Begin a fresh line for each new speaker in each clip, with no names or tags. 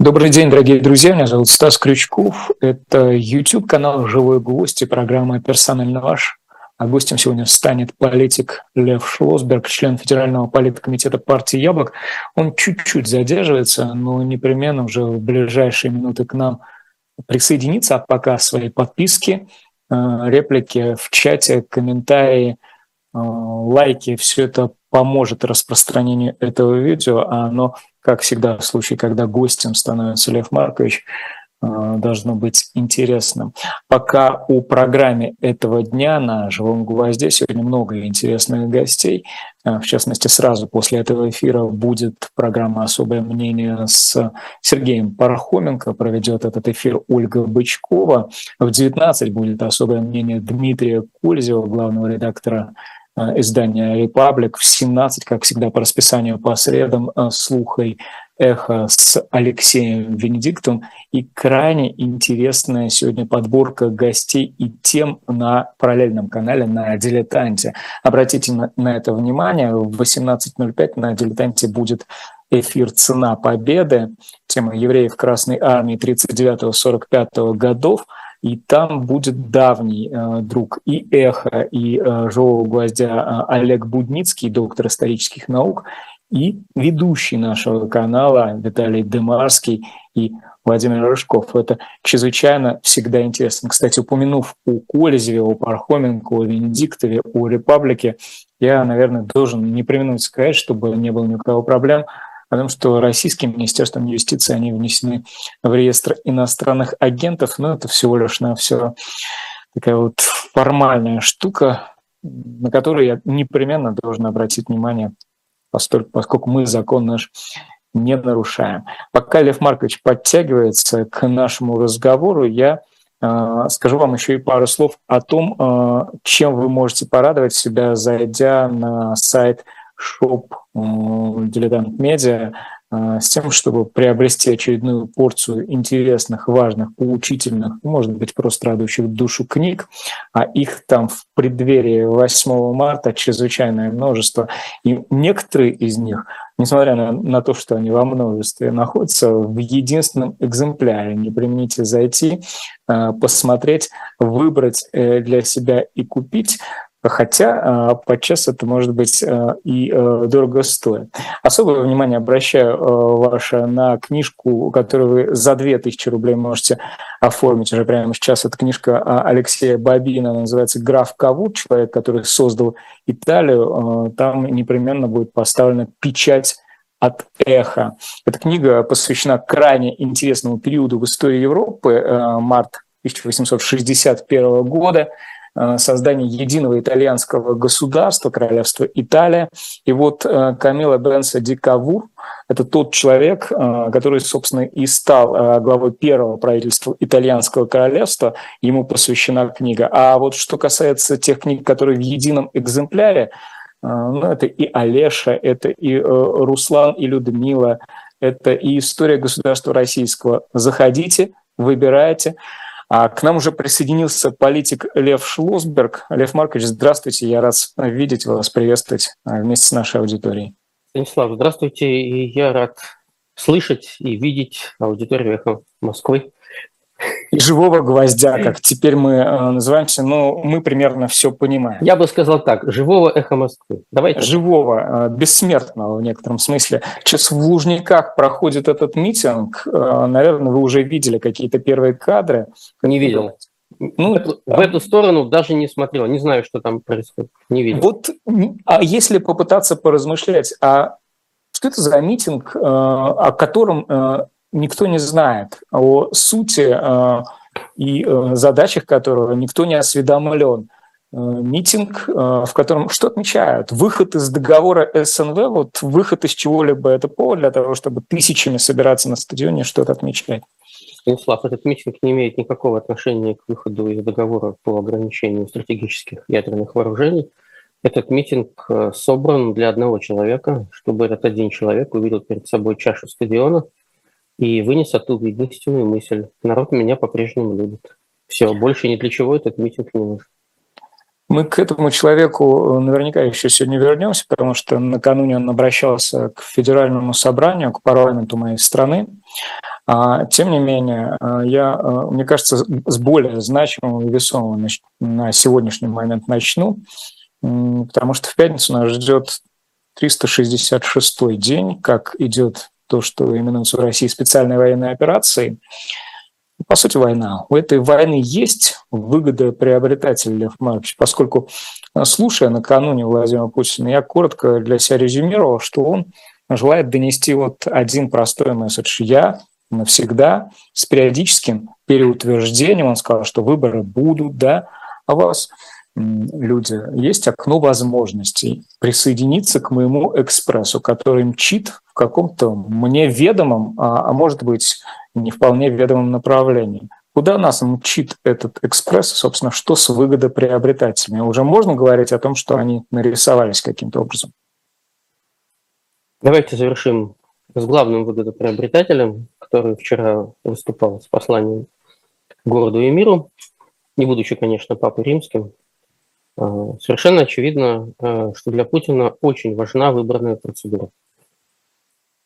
Добрый день, дорогие друзья. Меня зовут Стас Крючков. Это YouTube-канал «Живой гость» и программа «Персонально ваш». А гостем сегодня станет политик Лев Шлосберг, член Федерального политкомитета партии «Яблок». Он чуть-чуть задерживается, но непременно уже в ближайшие минуты к нам присоединится. А пока свои подписки, э, реплики в чате, комментарии, э, лайки, все это поможет распространению этого видео, а оно как всегда в случае, когда гостем становится Лев Маркович, э, должно быть интересным. Пока о программе этого дня на «Живом гвозде» сегодня много интересных гостей. Э, в частности, сразу после этого эфира будет программа «Особое мнение» с Сергеем Пархоменко. Проведет этот эфир Ольга Бычкова. В 19 будет особое мнение Дмитрия Кользева, главного редактора Э, издания «Репаблик» в 17, как всегда, по расписанию по средам, э, слухой эхо с Алексеем Венедиктом. И крайне интересная сегодня подборка гостей и тем на параллельном канале на «Дилетанте». Обратите на, на это внимание, в 18.05 на «Дилетанте» будет эфир «Цена победы», тема евреев Красной Армии 39-45 годов – и там будет давний э, друг и эхо, и э, живого гвоздя э, Олег Будницкий, доктор исторических наук, и ведущий нашего канала Виталий Демарский и Владимир Рыжков. Это чрезвычайно всегда интересно. Кстати, упомянув о Колезеве, о Пархоменко, о Венедиктове, о Репаблике, я, наверное, должен не применуть сказать, чтобы не было ни у проблем – Потому что российским министерством юстиции они внесены в реестр иностранных агентов, но это всего лишь на все такая вот формальная штука, на которую я непременно должен обратить внимание, поскольку мы закон наш не нарушаем. Пока Лев Маркович подтягивается к нашему разговору, я э, скажу вам еще и пару слов о том, э, чем вы можете порадовать себя, зайдя на сайт шоп Дилетант Медиа э, с тем, чтобы приобрести очередную порцию интересных, важных, поучительных, может быть, просто радующих душу книг, а их там в преддверии 8 марта чрезвычайное множество. И некоторые из них, несмотря на, на то, что они во множестве находятся, в единственном экземпляре. Не примените зайти, э, посмотреть, выбрать э, для себя и купить. Хотя а, подчас это может быть а, и а, дорого стоит. Особое внимание обращаю ваше на книжку, которую вы за 2000 рублей можете оформить уже прямо сейчас. Это книжка Алексея Бабина, она называется «Граф Каву», человек, который создал Италию. Там непременно будет поставлена печать от эхо. Эта книга посвящена крайне интересному периоду в истории Европы, март 1861 года, Э, создания единого итальянского государства, королевства Италия. И вот э, Камила Бенса Ди Кавур – это тот человек, э, который, собственно, и стал главой первого правительства итальянского королевства. Ему посвящена книга. А вот что касается тех книг, которые в едином экземпляре, ну, это и Олеша, это и Руслан, и Людмила, это и история государства российского. Заходите, выбирайте. А к нам уже присоединился политик Лев Шлосберг. Лев Маркович, здравствуйте, я рад видеть вас, приветствовать а, вместе с нашей аудиторией.
Станислав, здравствуйте, и я рад слышать и видеть аудиторию «Эхо Москвы»
и живого гвоздя, как теперь мы э, называемся, но мы примерно все понимаем.
Я бы сказал так, живого эхо Москвы.
Давайте. Живого, э, бессмертного в некотором смысле. Сейчас в Лужниках проходит этот митинг, э, наверное, вы уже видели какие-то первые кадры.
Не видел. Ну, в, эту, да. в эту сторону даже не смотрел, не знаю, что там происходит, не видел.
Вот, а если попытаться поразмышлять, а что это за митинг, о котором никто не знает о сути э, и э, задачах которого никто не осведомлен. Э, митинг, в котором что отмечают? Выход из договора СНВ, вот выход из чего-либо, это повод для того, чтобы тысячами собираться на стадионе что-то отмечать.
Станислав, этот митинг не имеет никакого отношения к выходу из договора по ограничению стратегических ядерных вооружений. Этот митинг собран для одного человека, чтобы этот один человек увидел перед собой чашу стадиона – и вынес оттуда единственную мысль. Народ меня по-прежнему любит. Все, больше ни для чего этот митинг не нужен.
Мы к этому человеку э, наверняка еще сегодня вернемся, потому что накануне он обращался к федеральному собранию, к парламенту моей страны. А, тем не менее, а, я, а, мне кажется, с более значимым и весомым на сегодняшний момент начну, потому что в пятницу нас ждет 366-й день, как идет то, что именуется в России специальной военной операцией. По сути, война. У этой войны есть выгода приобретателя, поскольку, слушая накануне Владимира Путина, я коротко для себя резюмировал, что он желает донести вот один простой месседж. Я навсегда с периодическим переутверждением, он сказал, что выборы будут, да, а вас люди, есть окно возможностей присоединиться к моему экспрессу, который мчит в каком-то мне ведомом, а, а может быть не вполне ведомом направлении. Куда нас мчит этот экспресс, собственно, что с выгодоприобретателями? Уже можно говорить о том, что они нарисовались каким-то образом?
Давайте завершим с главным выгодоприобретателем, который вчера выступал с посланием городу и миру, не будучи, конечно, папой римским. А, совершенно очевидно, а, что для Путина очень важна выборная процедура.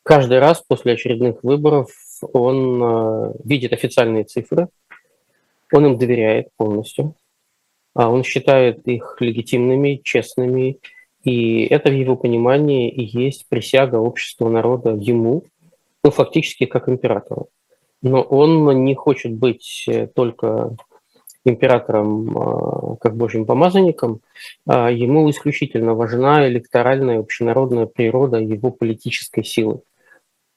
Каждый раз после очередных выборов он а, видит официальные цифры, он им доверяет полностью, он считает их легитимными, честными и это в его понимании и есть присяга общества народа ему, ну, фактически как императору. Но он не хочет быть э, только императором а, как божьим помазанником, а ему исключительно важна электоральная общенародная природа его политической силы.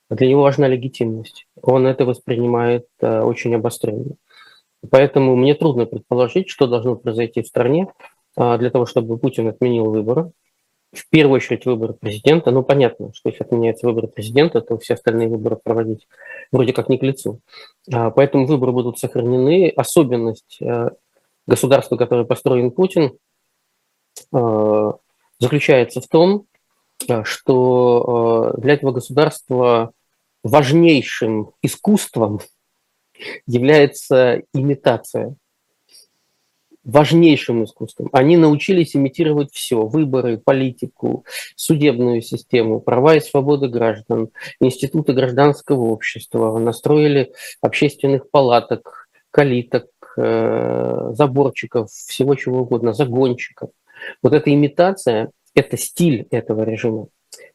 Для него важна легитимность. Он это воспринимает а, очень обостренно. Поэтому мне трудно предположить, что должно произойти в стране для того, чтобы Путин отменил выборы, в первую очередь выборы президента. Ну, понятно, что если отменяются выборы президента, то все остальные выборы проводить вроде как не к лицу. А, поэтому выборы будут сохранены. Особенность э, государства, которое построен Путин, э, заключается в том, э, что для этого государства важнейшим искусством является имитация – важнейшим искусством. Они научились имитировать все. Выборы, политику, судебную систему, права и свободы граждан, институты гражданского общества, настроили общественных палаток, калиток, э, заборчиков, всего чего угодно, загончиков. Вот эта имитация – это стиль этого режима.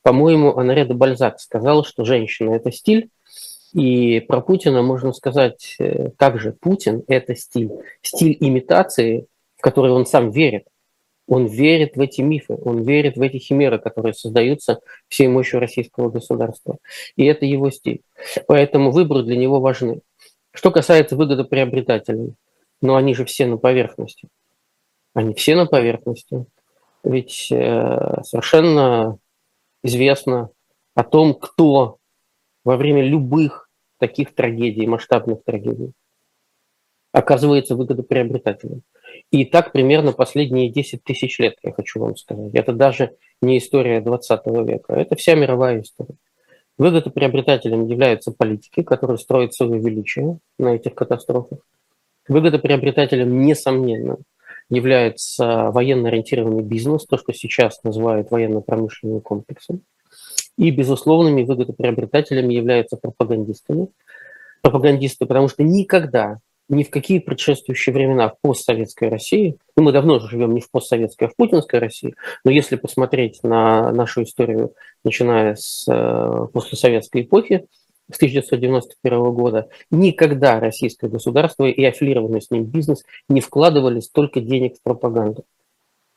По-моему, Анаре де Бальзак сказал, что женщина – это стиль, и про Путина можно сказать, как э, Путин – это стиль. Стиль имитации, в который он сам верит. Он верит в эти мифы, он верит в эти химеры, которые создаются всей мощью российского государства. И это его стиль. Поэтому выборы для него важны. Что касается выгодоприобретателей, ну они же все на поверхности. Они все на поверхности. Ведь э, совершенно известно о том, кто во время любых таких трагедий, масштабных трагедий, оказывается выгодоприобретателем. И так примерно последние 10 тысяч лет, я хочу вам сказать. Это даже не история 20 века, это вся мировая история. Выгодоприобретателем являются политики, которые строят свое величие на этих катастрофах. Выгодоприобретателем, несомненно, является военно ориентированный бизнес, то, что сейчас называют военно-промышленным комплексом. И безусловными выгодоприобретателями являются пропагандистами. Пропагандисты, потому что никогда, ни в какие предшествующие времена в постсоветской России, ну мы давно уже живем не в постсоветской, а в путинской России, но если посмотреть на нашу историю, начиная с э, послесоветской эпохи, с 1991 года, никогда российское государство и аффилированный с ним бизнес не вкладывали столько денег в пропаганду.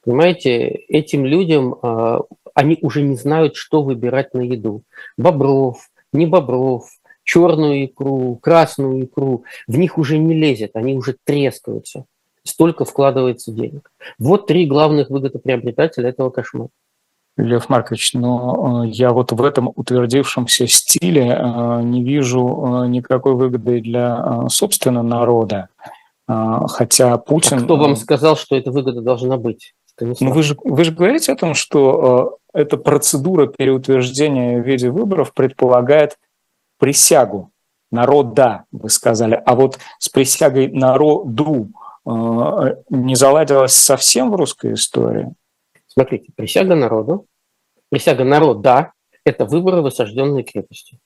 Понимаете, этим людям а, они уже не знают, что выбирать на еду. Бобров, не бобров, черную икру, красную икру. В них уже не лезет, они уже трескаются. Столько вкладывается денег. Вот три главных выгодоприобретателя этого кошмара.
Лев Маркович, но э, я вот в этом утвердившемся стиле э, не вижу э, никакой выгоды для собственного народа. Хотя Путин... А
кто вам сказал, что эта выгода должна быть?
Ну, вы же, вы же говорите о том, что эта процедура переутверждения в виде выборов предполагает присягу народа, вы сказали. А вот с присягой народу э, не заладилось совсем в русской истории?
Смотрите, присяга народу, присяга народа – это выборы в осажденной крепости.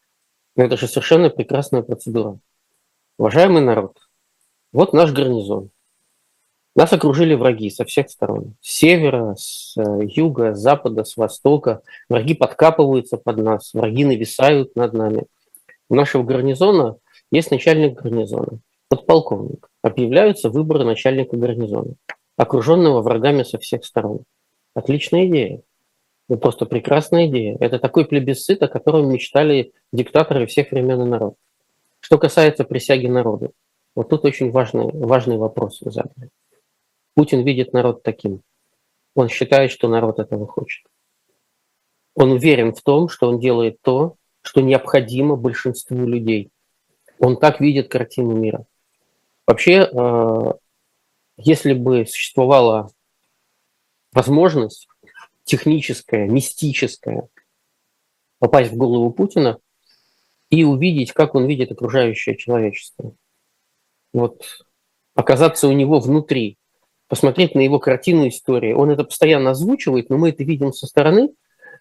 Но это же совершенно прекрасная процедура. Уважаемый народ, вот наш гарнизон. Нас окружили враги со всех сторон. С севера, с э, юга, с запада, с востока. Враги подкапываются под нас, враги нависают над нами. У нашего гарнизона есть начальник гарнизона, подполковник. Объявляются выборы начальника гарнизона, окруженного врагами со всех сторон. Отличная идея. Это просто прекрасная идея. Это такой плебисцит, о котором мечтали диктаторы всех времен и народов. Что касается присяги народа, вот тут очень важный, важный вопрос задали. Путин видит народ таким. Он считает, что народ этого хочет. Он уверен в том, что он делает то, что необходимо большинству людей. Он так видит картину мира. Вообще, э, если бы существовала возможность техническая, мистическая попасть в голову Путина и увидеть, как он видит окружающее человечество. Вот оказаться у него внутри, посмотреть на его картину истории. Он это постоянно озвучивает, но мы это видим со стороны,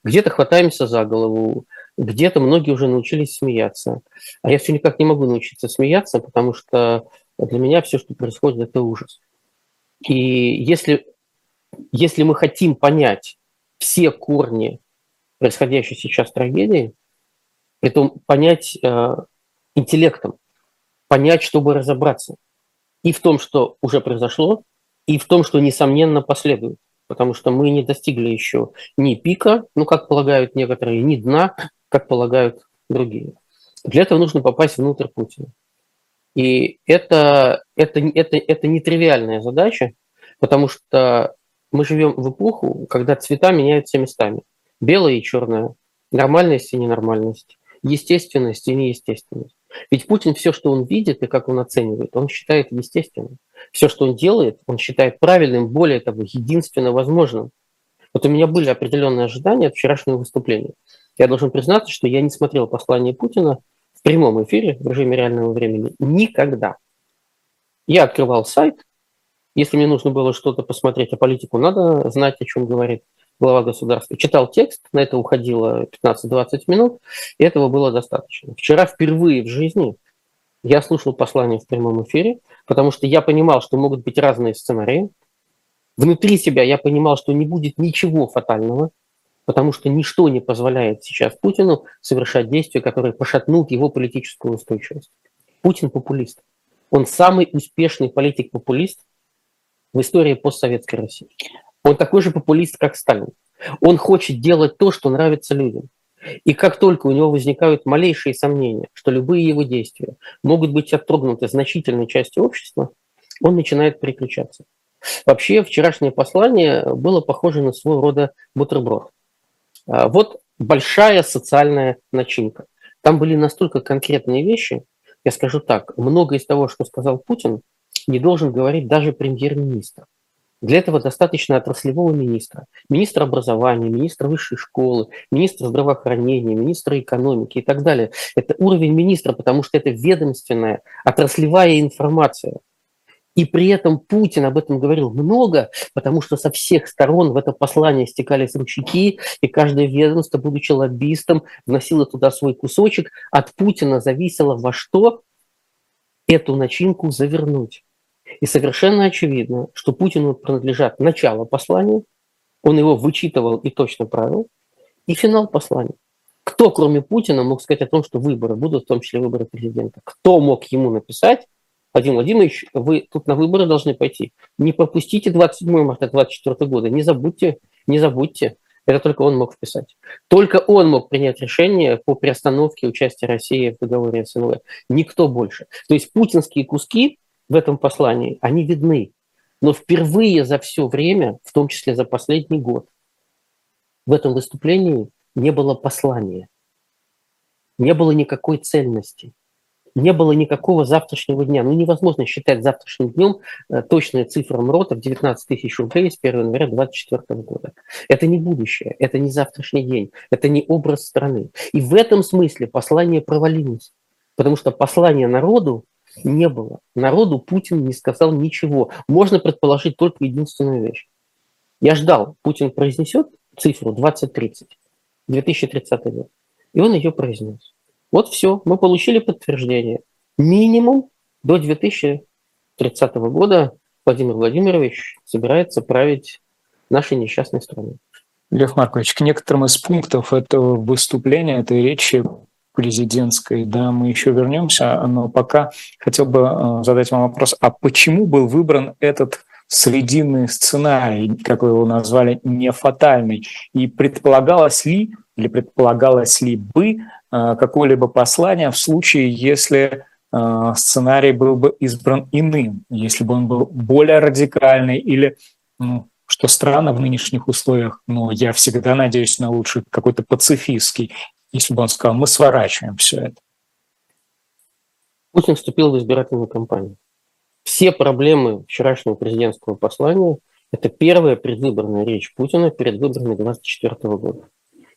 где-то хватаемся за голову, где-то многие уже научились смеяться. А я все никак не могу научиться смеяться, потому что для меня все, что происходит, это ужас. И если, если мы хотим понять все корни происходящей сейчас трагедии, это понять э, интеллектом, понять, чтобы разобраться и в том, что уже произошло, и в том, что, несомненно, последует. Потому что мы не достигли еще ни пика, ну, как полагают некоторые, ни дна, как полагают другие. Для этого нужно попасть внутрь Путина. И это, это, это, это нетривиальная задача, потому что мы живем в эпоху, когда цвета меняются местами. Белое и черное, нормальность и ненормальность, естественность и неестественность. Ведь Путин все, что он видит и как он оценивает, он считает естественным. Все, что он делает, он считает правильным, более того, единственно возможным. Вот у меня были определенные ожидания от вчерашнего выступления. Я должен признаться, что я не смотрел послание Путина в прямом эфире в режиме реального времени никогда. Я открывал сайт, если мне нужно было что-то посмотреть, а политику надо знать, о чем говорит глава государства. Читал текст, на это уходило 15-20 минут, и этого было достаточно. Вчера впервые в жизни я слушал послание в прямом эфире, потому что я понимал, что могут быть разные сценарии. Внутри себя я понимал, что не будет ничего фатального, потому что ничто не позволяет сейчас Путину совершать действия, которые пошатнут его политическую устойчивость. Путин популист. Он самый успешный политик-популист, в истории постсоветской России. Он такой же популист, как Сталин. Он хочет делать то, что нравится людям. И как только у него возникают малейшие сомнения, что любые его действия могут быть отторгнуты значительной частью общества, он начинает переключаться. Вообще, вчерашнее послание было похоже на своего рода бутерброд. А, вот большая социальная начинка. Там были настолько конкретные вещи, я скажу так, много из того, что сказал Путин, не должен говорить даже премьер-министр. Для этого достаточно отраслевого министра, министра образования, министра высшей школы, министра здравоохранения, министра экономики и так далее. Это уровень министра, потому что это ведомственная, отраслевая информация. И при этом Путин об этом говорил много, потому что со всех сторон в это послание стекались ручейки, и каждое ведомство, будучи лоббистом, вносило туда свой кусочек. От Путина зависело во что эту начинку завернуть. И совершенно очевидно, что Путину принадлежат начало послания, он его вычитывал и точно правил, и финал послания. Кто, кроме Путина, мог сказать о том, что выборы будут, в том числе выборы президента? Кто мог ему написать, Владимир Владимирович, вы тут на выборы должны пойти. Не пропустите 27 марта 2024 года, не забудьте, не забудьте. Это только он мог вписать. Только он мог принять решение по приостановке участия России в договоре СНВ. Никто больше. То есть путинские куски в этом послании, они видны. Но впервые за все время, в том числе за последний год, в этом выступлении не было послания, не было никакой цельности, не было никакого завтрашнего дня. Ну, невозможно считать завтрашним днем э, точные цифры МРОТа в 19 тысяч рублей с 1 января 2024 года. Это не будущее, это не завтрашний день, это не образ страны. И в этом смысле послание провалилось, потому что послание народу не было. Народу Путин не сказал ничего. Можно предположить только единственную вещь. Я ждал, Путин произнесет цифру 2030, 2030 год. И он ее произнес. Вот все, мы получили подтверждение. Минимум до 2030 года Владимир Владимирович собирается править нашей несчастной страной.
Лев Маркович, к некоторым из пунктов этого выступления, этой речи президентской, да, мы еще вернемся, но пока хотел бы э, задать вам вопрос, а почему был выбран этот срединный сценарий, как вы его назвали, не фатальный, и предполагалось ли или предполагалось ли бы э, какое-либо послание в случае, если э, сценарий был бы избран иным, если бы он был более радикальный или ну, что странно в нынешних условиях, но я всегда надеюсь на лучший какой-то пацифистский, если бы он сказал, мы сворачиваем все это.
Путин вступил в избирательную кампанию. Все проблемы вчерашнего президентского послания – это первая предвыборная речь Путина перед выборами 2024 года.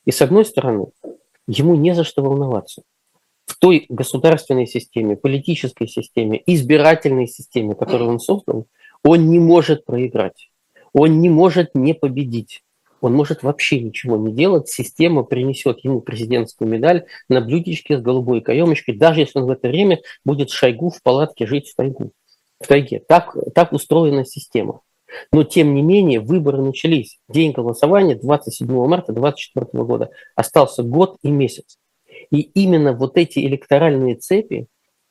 И с одной стороны, ему не за что волноваться. В той государственной системе, политической системе, избирательной системе, которую он создал, он не может проиграть. Он не может не победить. Он может вообще ничего не делать. Система принесет ему президентскую медаль на блюдечке с голубой каемочкой, даже если он в это время будет Шойгу в палатке жить в тайгу. В тайге. Так, так устроена система. Но, тем не менее, выборы начались. День голосования 27 марта 2024 года. Остался год и месяц. И именно вот эти электоральные цепи,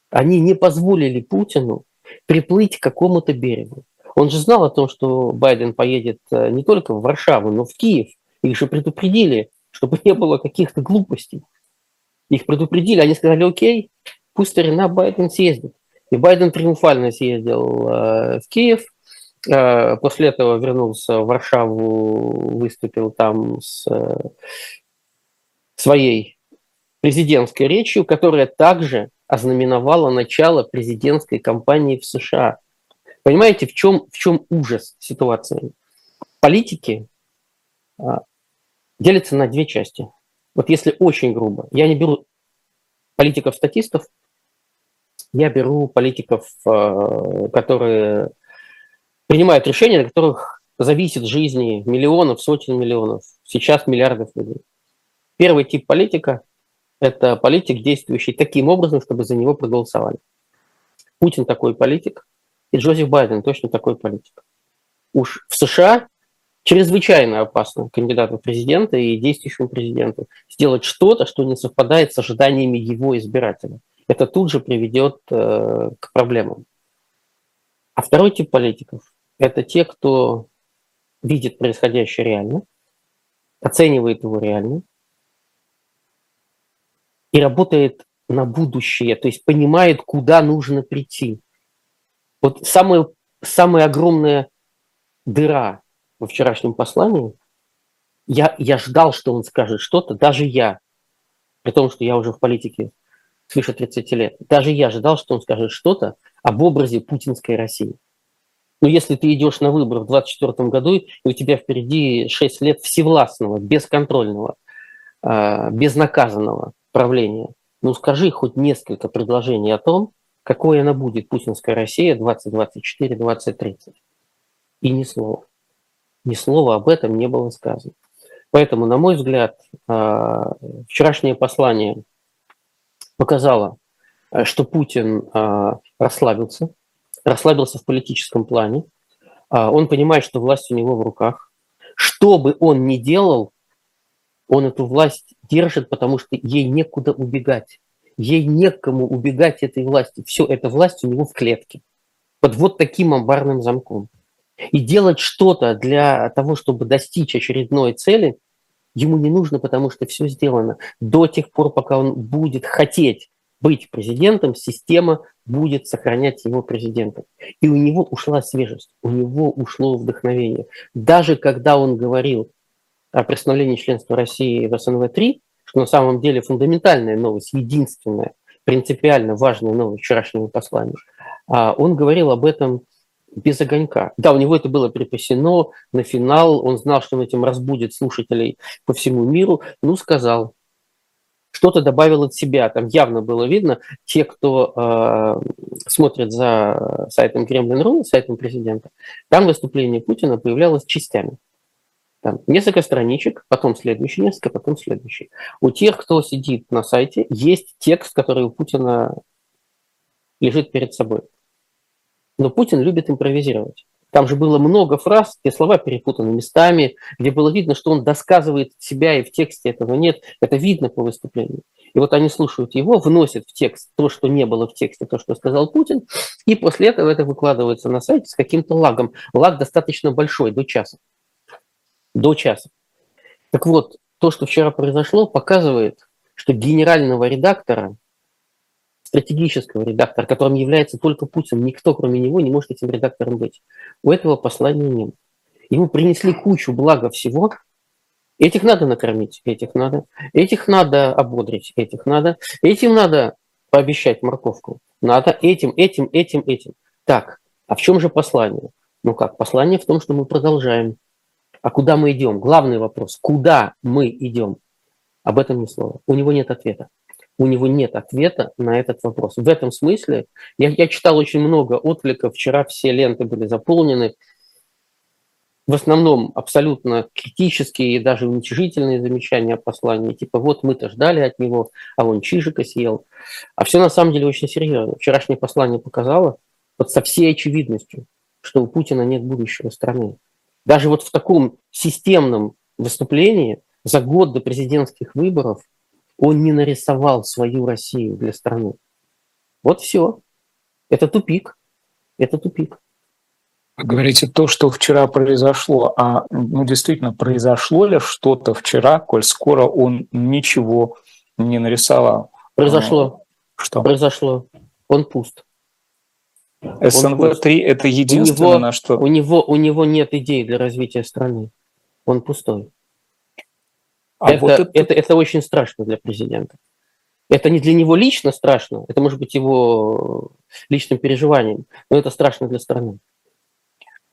они не позволили Путину приплыть к какому-то берегу. Он же знал о том, что Байден поедет э, не только в Варшаву, но в Киев. Их же предупредили, чтобы не было каких-то глупостей. Их предупредили, они сказали, окей, пусть старина Байден съездит. И Байден триумфально съездил э, в Киев, э, после этого вернулся в Варшаву, выступил там с своей президентской речью, которая также ознаменовала начало президентской кампании в США – Понимаете, в чем, в чем ужас ситуации? Политики а, делятся на две части. Вот если очень грубо, я не беру политиков-статистов, я беру политиков, а, которые принимают решения, на которых зависит жизни миллионов, сотен миллионов, сейчас миллиардов людей. Первый тип политика – это политик, действующий таким образом, чтобы за него проголосовали. Путин такой политик, и Джозеф Байден точно такой политик. Уж в США чрезвычайно опасно кандидату в президенты и действующему президенту сделать что-то, что не совпадает с ожиданиями его избирателя. Это тут же приведет э, к проблемам. А второй тип политиков – это те, кто видит происходящее реально, оценивает его реально и работает на будущее, то есть понимает, куда нужно прийти. Вот самая, самая огромная дыра во вчерашнем послании, я, я ждал, что он скажет что-то, даже я, при том, что я уже в политике свыше 30 лет, даже я ожидал, что он скажет что-то об образе путинской России. Но если ты идешь на выборы в 2024 году, и у тебя впереди 6 лет всевластного, бесконтрольного, а, безнаказанного правления, ну скажи хоть несколько предложений о том, какой она будет, путинская Россия 2024-2030. И ни слова. Ни слова об этом не было сказано. Поэтому, на мой взгляд, а, вчерашнее послание показало, а, что Путин а, расслабился, расслабился в политическом плане. Он понимает, что власть у него в руках. Что бы он ни делал, он эту власть держит, потому что ей некуда убегать ей некому убегать этой власти. Все, эта власть у него в клетке. Под вот таким амбарным замком. И делать что-то для того, чтобы достичь очередной цели, ему не нужно, потому что все сделано. До тех пор, пока он будет хотеть быть президентом, система будет сохранять его президентом. И у него ушла свежесть, у него ушло вдохновение. Даже когда он говорил о представлении членства России в СНВ-3, что на самом деле фундаментальная новость, единственная, принципиально важная новость вчерашнего послания, а он говорил об этом без огонька. Да, у него это было припасено на финал, он знал, что он этим разбудит слушателей по всему миру, ну, сказал, что-то добавил от себя. Там явно было видно, те, кто э, смотрит за сайтом Кремлин.ру, сайтом президента, там выступление Путина появлялось частями. Там несколько страничек, потом следующий, несколько, потом следующий. У тех, кто сидит на сайте, есть текст, который у Путина лежит перед собой. Но Путин любит импровизировать. Там же было много фраз, где слова перепутаны местами, где было видно, что он досказывает себя, и в тексте этого нет. Это видно по выступлению. И вот они слушают его, вносят в текст то, что не было в тексте, то, что сказал Путин, и после этого это выкладывается на сайте с каким-то лагом. Лаг достаточно большой, до часа. До часа. Так вот, то, что вчера произошло, показывает, что генерального редактора, стратегического редактора, которым является только Путин, никто кроме него не может этим редактором быть. У этого послания нет. Ему принесли кучу блага всего, Этих надо накормить, этих надо. Этих надо ободрить, этих надо. Этим надо пообещать морковку. Надо этим, этим, этим, этим. Так, а в чем же послание? Ну как, послание в том, что мы продолжаем. А куда мы идем? Главный вопрос. Куда мы идем? Об этом ни слова. У него нет ответа. У него нет ответа на этот вопрос. В этом смысле я, я читал очень много откликов. Вчера все ленты были заполнены в основном абсолютно критические и даже уничижительные замечания о послании, типа вот мы-то ждали от него, а он чижика съел. А все на самом деле очень серьезно. Вчерашнее послание показало вот со всей очевидностью, что у Путина нет будущего страны. Даже вот в таком системном выступлении за год до президентских выборов он не нарисовал свою Россию для страны. Вот все. Это тупик. Это тупик
говорите то, что вчера произошло, а ну, действительно произошло ли что-то вчера, коль скоро он ничего не нарисовал?
Произошло. Что? Произошло. Он пуст.
СНВ-3 – это единственное,
него,
на что…
У него, у него нет идей для развития страны. Он пустой. А это, вот это... Это, это очень страшно для президента. Это не для него лично страшно, это может быть его личным переживанием, но это страшно для страны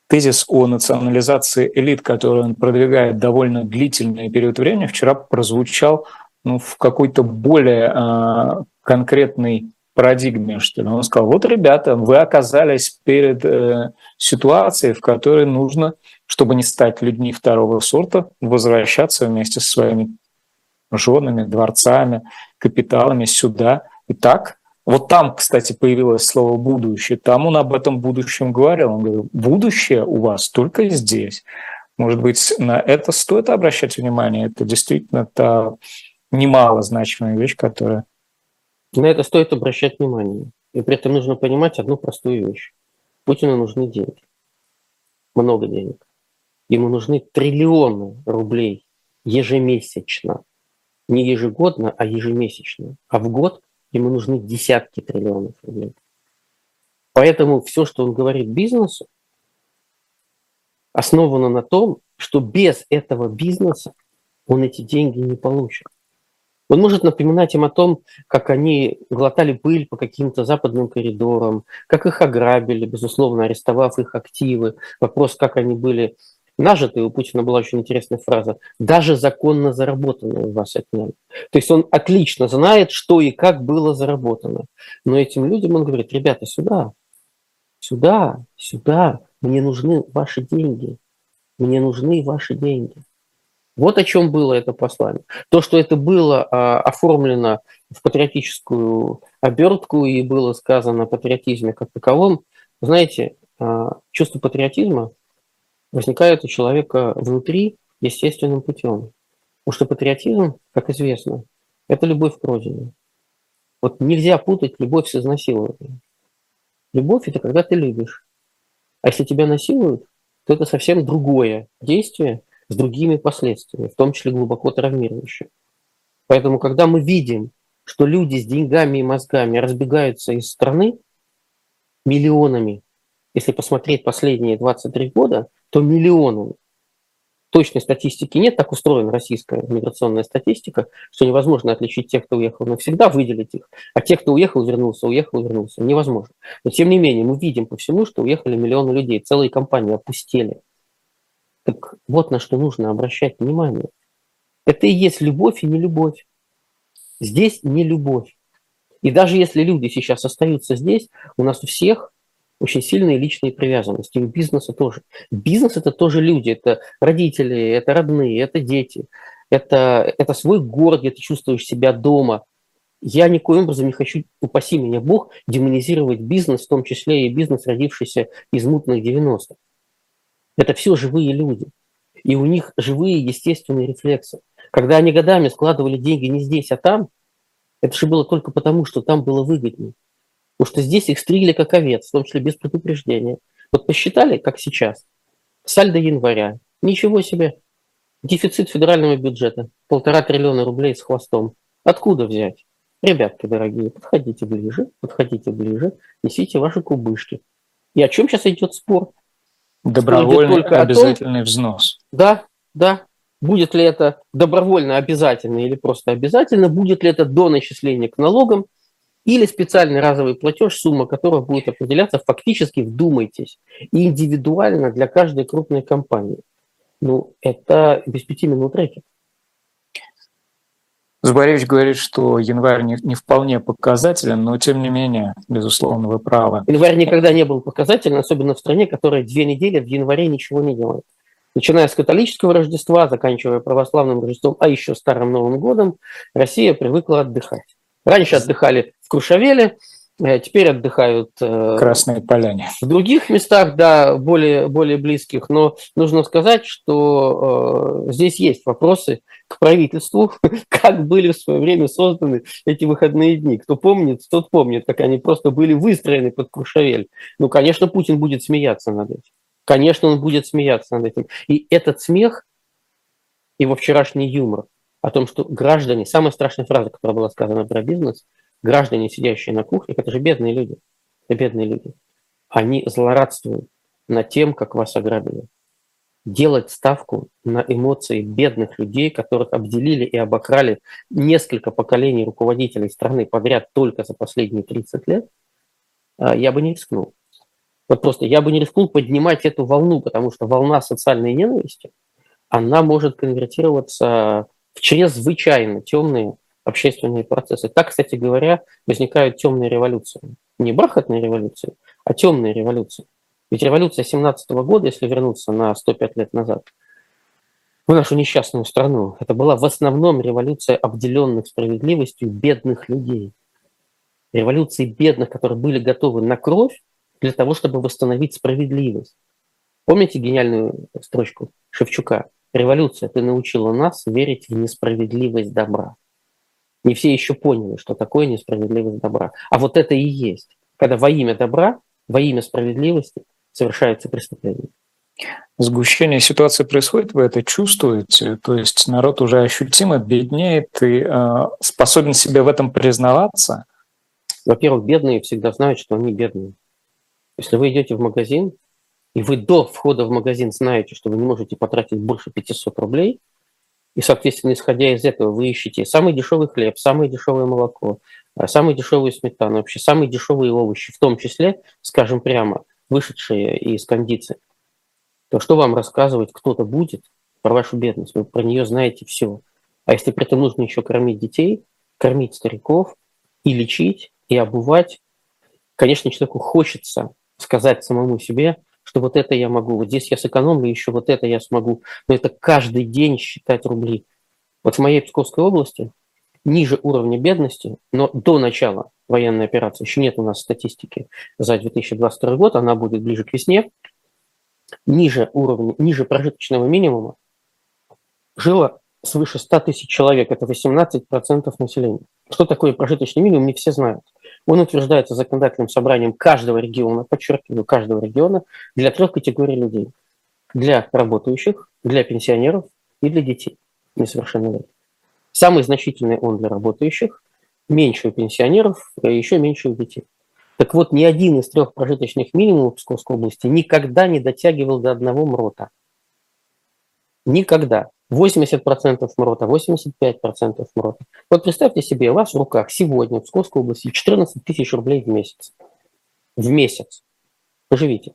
тезис о национализации элит, который он продвигает довольно длительный период времени, вчера прозвучал ну, в какой-то более э, конкретной парадигме, что ли. Он сказал, вот, ребята, вы оказались перед э, ситуацией, в которой нужно, чтобы не стать людьми второго сорта, возвращаться вместе со своими женами, дворцами, капиталами сюда. И так вот там, кстати, появилось слово «будущее». Там он об этом будущем говорил. Он говорил, будущее у вас только здесь. Может быть, на это стоит обращать внимание. Это действительно та немало значимая вещь, которая...
На это стоит обращать внимание. И при этом нужно понимать одну простую вещь. Путину нужны деньги. Много денег. Ему нужны триллионы рублей ежемесячно. Не ежегодно, а ежемесячно. А в год ему нужны десятки триллионов рублей. Поэтому все, что он говорит бизнесу, основано на том, что без этого бизнеса он эти деньги не получит. Он может напоминать им о том, как они глотали пыль по каким-то западным коридорам, как их ограбили, безусловно, арестовав их активы. Вопрос, как они были нажитые, у Путина была очень интересная фраза, даже законно заработанное у вас отняли. То есть он отлично знает, что и как было заработано. Но этим людям он говорит, ребята, сюда, сюда, сюда, мне нужны ваши деньги, мне нужны ваши деньги. Вот о чем было это послание. То, что это было а, оформлено в патриотическую обертку и было сказано о патриотизме как таковом, знаете, а, чувство патриотизма возникает у человека внутри естественным путем. Потому что патриотизм, как известно, это любовь к родине. Вот нельзя путать любовь с изнасилованием. Любовь – это когда ты любишь. А если тебя насилуют, то это совсем другое действие с другими последствиями, в том числе глубоко травмирующее. Поэтому, когда мы видим, что люди с деньгами и мозгами разбегаются из страны миллионами, если посмотреть последние 23 года, то миллионами. Точной статистики нет, так устроена российская миграционная статистика, что невозможно отличить тех, кто уехал навсегда, выделить их, а тех, кто уехал, вернулся, уехал, вернулся. Невозможно. Но тем не менее, мы видим по всему, что уехали миллионы людей, целые компании опустели. Так вот на что нужно обращать внимание. Это и есть любовь и не любовь. Здесь не любовь. И даже если люди сейчас остаются здесь, у нас у всех очень сильные личные привязанности. И у бизнеса тоже. Бизнес – это тоже люди, это родители, это родные, это дети, это, это свой город, где ты чувствуешь себя дома. Я никоим образом не хочу, упаси меня Бог, демонизировать бизнес, в том числе и бизнес, родившийся из мутных 90-х. Это все живые люди. И у них живые естественные рефлексы. Когда они годами складывали деньги не здесь, а там, это же было только потому, что там было выгоднее. Потому что здесь их стригли как овец, в том числе без предупреждения. Вот посчитали, как сейчас, сальдо января, ничего себе, дефицит федерального бюджета, полтора триллиона рублей с хвостом. Откуда взять? Ребятки дорогие, подходите ближе, подходите ближе, несите ваши кубышки. И о чем сейчас идет спор?
Добровольный обязательный том, взнос.
Да, да. Будет ли это добровольно обязательно или просто обязательно? Будет ли это до начисления к налогам? или специальный разовый платеж, сумма которого будет определяться фактически, вдумайтесь, индивидуально для каждой крупной компании. Ну, это без пяти минут рэкет.
Зубаревич говорит, что январь не, не вполне показателен, но тем не менее, безусловно, вы правы.
Январь никогда не был показателен, особенно в стране, которая две недели в январе ничего не делает. Начиная с католического Рождества, заканчивая православным Рождеством, а еще Старым Новым годом, Россия привыкла отдыхать. Раньше отдыхали в Крушавеле, э, теперь отдыхают
э, Красные Поляне.
В других местах, да, более, более близких. Но нужно сказать, что э, здесь есть вопросы к правительству, как были в свое время созданы эти выходные дни. Кто помнит, тот помнит, как они просто были выстроены под Крушавель. Ну, конечно, Путин будет смеяться над этим. Конечно, он будет смеяться над этим. И этот смех, его вчерашний юмор – о том, что граждане, самая страшная фраза, которая была сказана про бизнес, граждане, сидящие на кухне, это же бедные люди, это бедные люди, они злорадствуют над тем, как вас ограбили. Делать ставку на эмоции бедных людей, которых обделили и обокрали несколько поколений руководителей страны подряд только за последние 30 лет, а, я бы не рискнул. Вот просто я бы не рискнул поднимать эту волну, потому что волна социальной ненависти, она может конвертироваться в чрезвычайно темные общественные процессы. Так, кстати говоря, возникают темные революции. Не бархатные революции, а темные революции. Ведь революция 17 года, если вернуться на 105 лет назад, в нашу несчастную страну, это была в основном революция обделенных справедливостью бедных людей. Революции бедных, которые были готовы на кровь для того, чтобы восстановить справедливость. Помните гениальную строчку Шевчука? Революция, ты научила нас верить в несправедливость добра. Не все еще поняли, что такое несправедливость добра. А вот это и есть, когда во имя добра, во имя справедливости совершаются преступления.
Сгущение ситуации происходит, вы это чувствуете, то есть народ уже ощутимо беднеет и э, способен себе в этом признаваться.
Во-первых, бедные всегда знают, что они бедные. Если вы идете в магазин, и вы до входа в магазин знаете, что вы не можете потратить больше 500 рублей, и, соответственно, исходя из этого, вы ищете самый дешевый хлеб, самое дешевое молоко, самую дешевую сметану, вообще самые дешевые овощи, в том числе, скажем прямо, вышедшие из кондиции, то что вам рассказывать кто-то будет про вашу бедность? Вы про нее знаете все. А если при этом нужно еще кормить детей, кормить стариков и лечить, и обувать, конечно, человеку хочется сказать самому себе, что вот это я могу, вот здесь я сэкономлю, еще вот это я смогу. Но это каждый день считать рубли. Вот в моей Псковской области ниже уровня бедности, но до начала военной операции, еще нет у нас статистики за 2022 год, она будет ближе к весне, ниже уровня, ниже прожиточного минимума жило свыше 100 тысяч человек, это 18% населения. Что такое прожиточный минимум, не все знают. Он утверждается законодательным собранием каждого региона, подчеркиваю, каждого региона, для трех категорий людей. Для работающих, для пенсионеров и для детей несовершеннолетних. Самый значительный он для работающих, меньше у пенсионеров, а еще меньше у детей. Так вот, ни один из трех прожиточных минимумов в Псковской области никогда не дотягивал до одного МРОТа. Никогда. 80% МРОТа, 85% МРОТа. Вот представьте себе, у вас в руках сегодня в Псковской области 14 тысяч рублей в месяц. В месяц. Живите.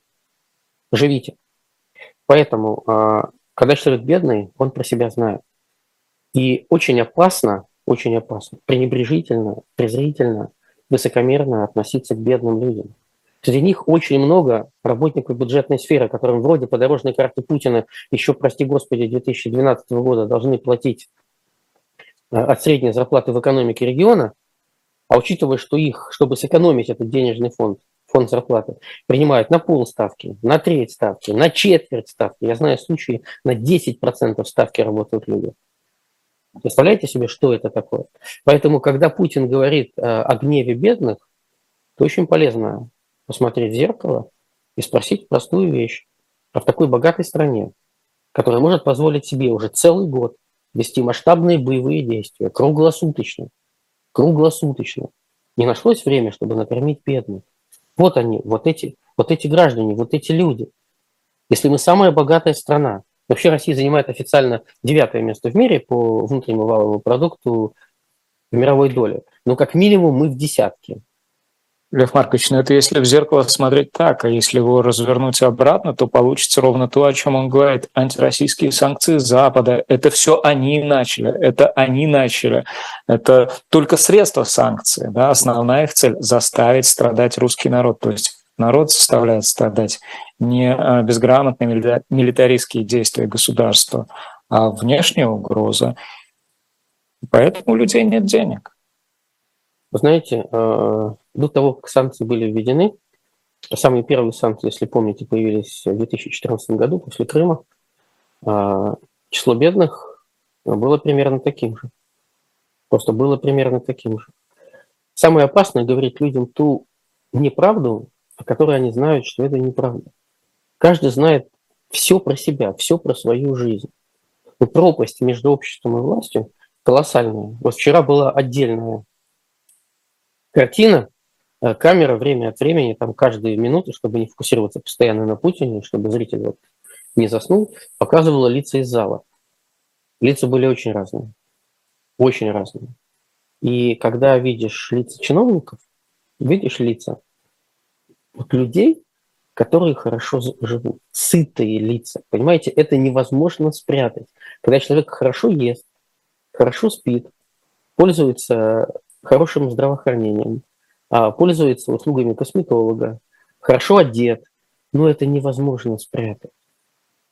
Живите. Поэтому, а, когда человек бедный, он про себя знает. И очень опасно, очень опасно, пренебрежительно, презрительно, высокомерно относиться к бедным людям. Среди них очень много работников бюджетной сферы, которым вроде по дорожной карте Путина еще, прости господи, 2012 года должны платить э, от средней зарплаты в экономике региона, а учитывая, что их, чтобы сэкономить этот денежный фонд, фонд зарплаты, принимают на полставки, на треть ставки, на четверть ставки. Я знаю случаи, на 10% ставки работают люди. Представляете себе, что это такое? Поэтому, когда Путин говорит э, о гневе бедных, то очень полезно посмотреть в зеркало и спросить простую вещь. А в такой богатой стране, которая может позволить себе уже целый год вести масштабные боевые действия, круглосуточно, круглосуточно, не нашлось время, чтобы накормить бедных. Вот они, вот эти, вот эти граждане, вот эти люди. Если мы самая богатая страна, вообще Россия занимает официально девятое место в мире по внутреннему валовому продукту в мировой доле, но как минимум мы в десятке.
Лев Маркович, ну это если в зеркало смотреть так, а если его развернуть обратно, то получится ровно то, о чем он говорит. Антироссийские санкции Запада, это все они начали, это они начали. Это только средства санкций, да, основная их цель – заставить страдать русский народ. То есть народ заставляет страдать не а, безграмотные милитаристские действия государства, а внешняя угроза. Поэтому у людей нет денег.
Вы знаете, э, до того, как санкции были введены, самые первые санкции, если помните, появились в 2014 году после Крыма, э, число бедных было примерно таким же. Просто было примерно таким же. Самое опасное говорить людям ту неправду, о которой они знают, что это неправда. Каждый знает все про себя, все про свою жизнь. Но пропасть между обществом и властью колоссальная. Вот вчера была отдельная картина, э, камера время от времени, там каждые минуты, чтобы не фокусироваться постоянно на Путине, чтобы зритель вот не заснул, показывала лица из зала. Лица были очень разные. Очень разные. И когда видишь лица чиновников, видишь лица вот людей, которые хорошо живут, сытые лица. Понимаете, это невозможно спрятать. Когда человек хорошо ест, хорошо спит, пользуется хорошим здравоохранением, а, пользуется услугами косметолога, хорошо одет, но это невозможно спрятать.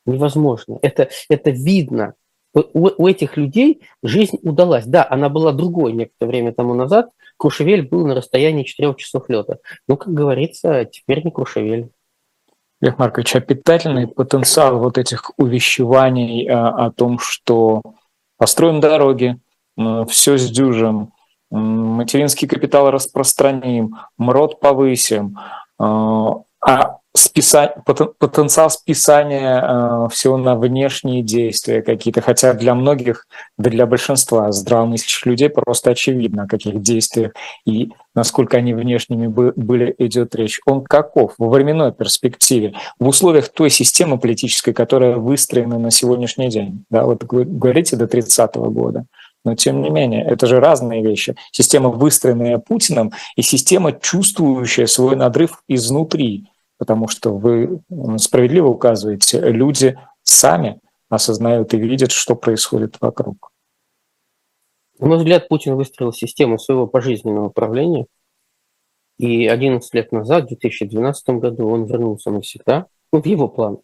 Невозможно. Это, это видно. У, у этих людей жизнь удалась. Да, она была другой некоторое время тому назад. Куршевель был на расстоянии 4 часов лета. Но, как говорится, теперь не Куршевель.
Лев Маркович, а питательный потенциал вот этих увещеваний а, о том, что построим дороги, все сдюжим, материнский капитал распространим, МРОД повысим, а, а списать, потенциал списания э, всего на внешние действия какие-то, хотя для многих, да для большинства здравомыслящих людей просто очевидно, о каких действиях и насколько они внешними были, идет речь. Он каков во временной перспективе, в условиях той системы политической, которая выстроена на сегодняшний день. Да, вот вы говорите до 30 -го года. Но тем не менее, это же разные вещи. Система, выстроенная Путиным, и система, чувствующая свой надрыв изнутри. Потому что вы справедливо указываете, люди сами осознают и видят, что происходит вокруг.
На мой взгляд, Путин выстроил систему своего пожизненного управления. И 11 лет назад, в 2012 году, он вернулся навсегда ну, в его план.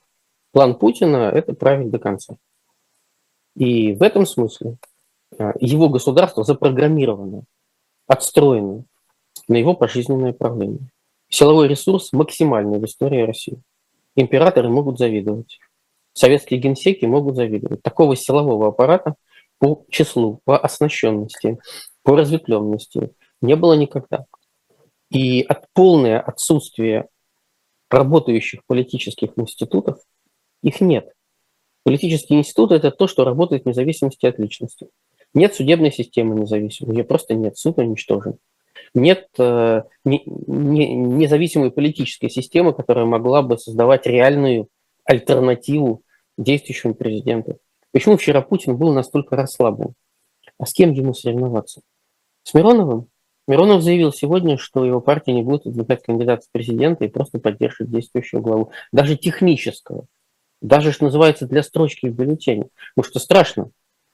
План Путина – это править до конца. И в этом смысле Э, его государство запрограммировано, отстроено на его пожизненное правление. Силовой ресурс максимальный в истории России. Императоры могут завидовать. Советские генсеки могут завидовать. Такого силового аппарата по числу, по оснащенности, по разветвленности не было никогда. И от полное отсутствие работающих политических институтов их нет. Политические институты – это то, что работает в независимости от личности. Нет судебной системы независимой, ее просто нет, суд уничтожен. Нет э, не, не, независимой политической системы, которая могла бы создавать реальную альтернативу действующему президенту. Почему вчера Путин был настолько расслаблен? А с кем ему соревноваться? С Мироновым? Миронов заявил сегодня, что его партия не будет выдвигать кандидата в президенты и просто поддержит действующего главу. Даже технического. Даже, что называется, для строчки в бюллетене. Потому что страшно.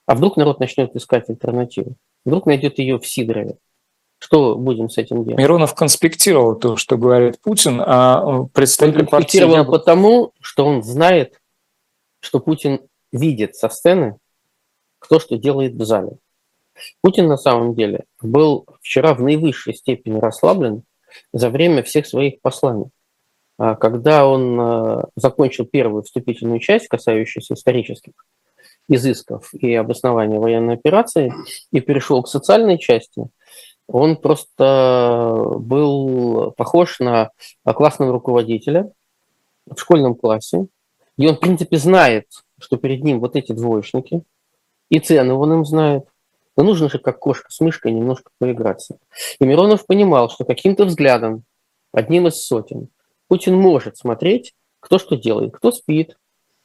А вдруг народ начнет искать альтернативу? Вдруг найдет ее в Сидорове? Что будем с этим делать?
Миронов конспектировал то, что говорит Путин, а представитель
он конспектировал партии... потому, что он знает, что Путин видит со сцены, кто что делает в зале. Путин на самом деле был вчера в наивысшей степени расслаблен за время всех своих посланий. А когда он э, закончил первую вступительную часть, касающуюся исторических изысков и обоснования военной операции, и перешел к социальной части, он просто был похож на классного руководителя в школьном классе, и он, в принципе, знает, что перед ним вот эти двоечники, и цены он им знает, но нужно же, как кошка с мышкой, немножко поиграться. И Миронов понимал, что каким-то взглядом, одним из сотен, Путин может смотреть, кто что делает, кто спит,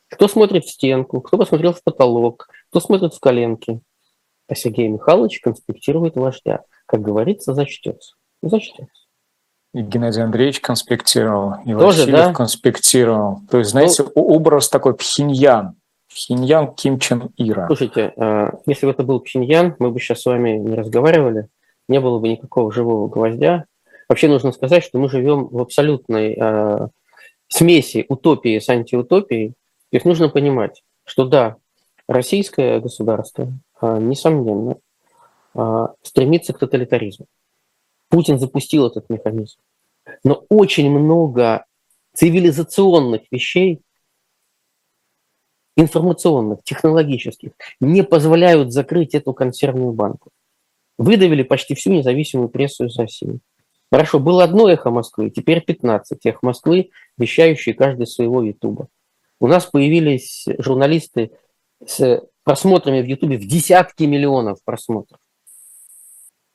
кто смотрит в стенку, кто посмотрел в потолок, кто смотрит в коленки. А Сергей Михайлович конспектирует вождя. Как говорится, зачтется. Зачтется.
И Геннадий Андреевич конспектировал, и
Тоже,
Васильев
да?
конспектировал. То есть, знаете, ну, образ такой Пхеньян. Пхеньян Ким Чен Ира.
Слушайте, а, если бы это был Пхеньян, мы бы сейчас с вами не разговаривали, не было бы никакого живого гвоздя. Вообще нужно сказать, что мы живем в абсолютной э, смеси утопии с антиутопией. То есть нужно понимать, что да, российское государство, э, несомненно, э, стремится к тоталитаризму. Путин запустил этот механизм. Но очень много цивилизационных вещей, информационных, технологических, не позволяют закрыть эту консервную банку. Выдавили почти всю независимую прессу из России. Хорошо, было одно эхо Москвы, теперь 15 эхо Москвы, вещающие каждый своего Ютуба. У нас появились журналисты с просмотрами в Ютубе в десятки миллионов просмотров.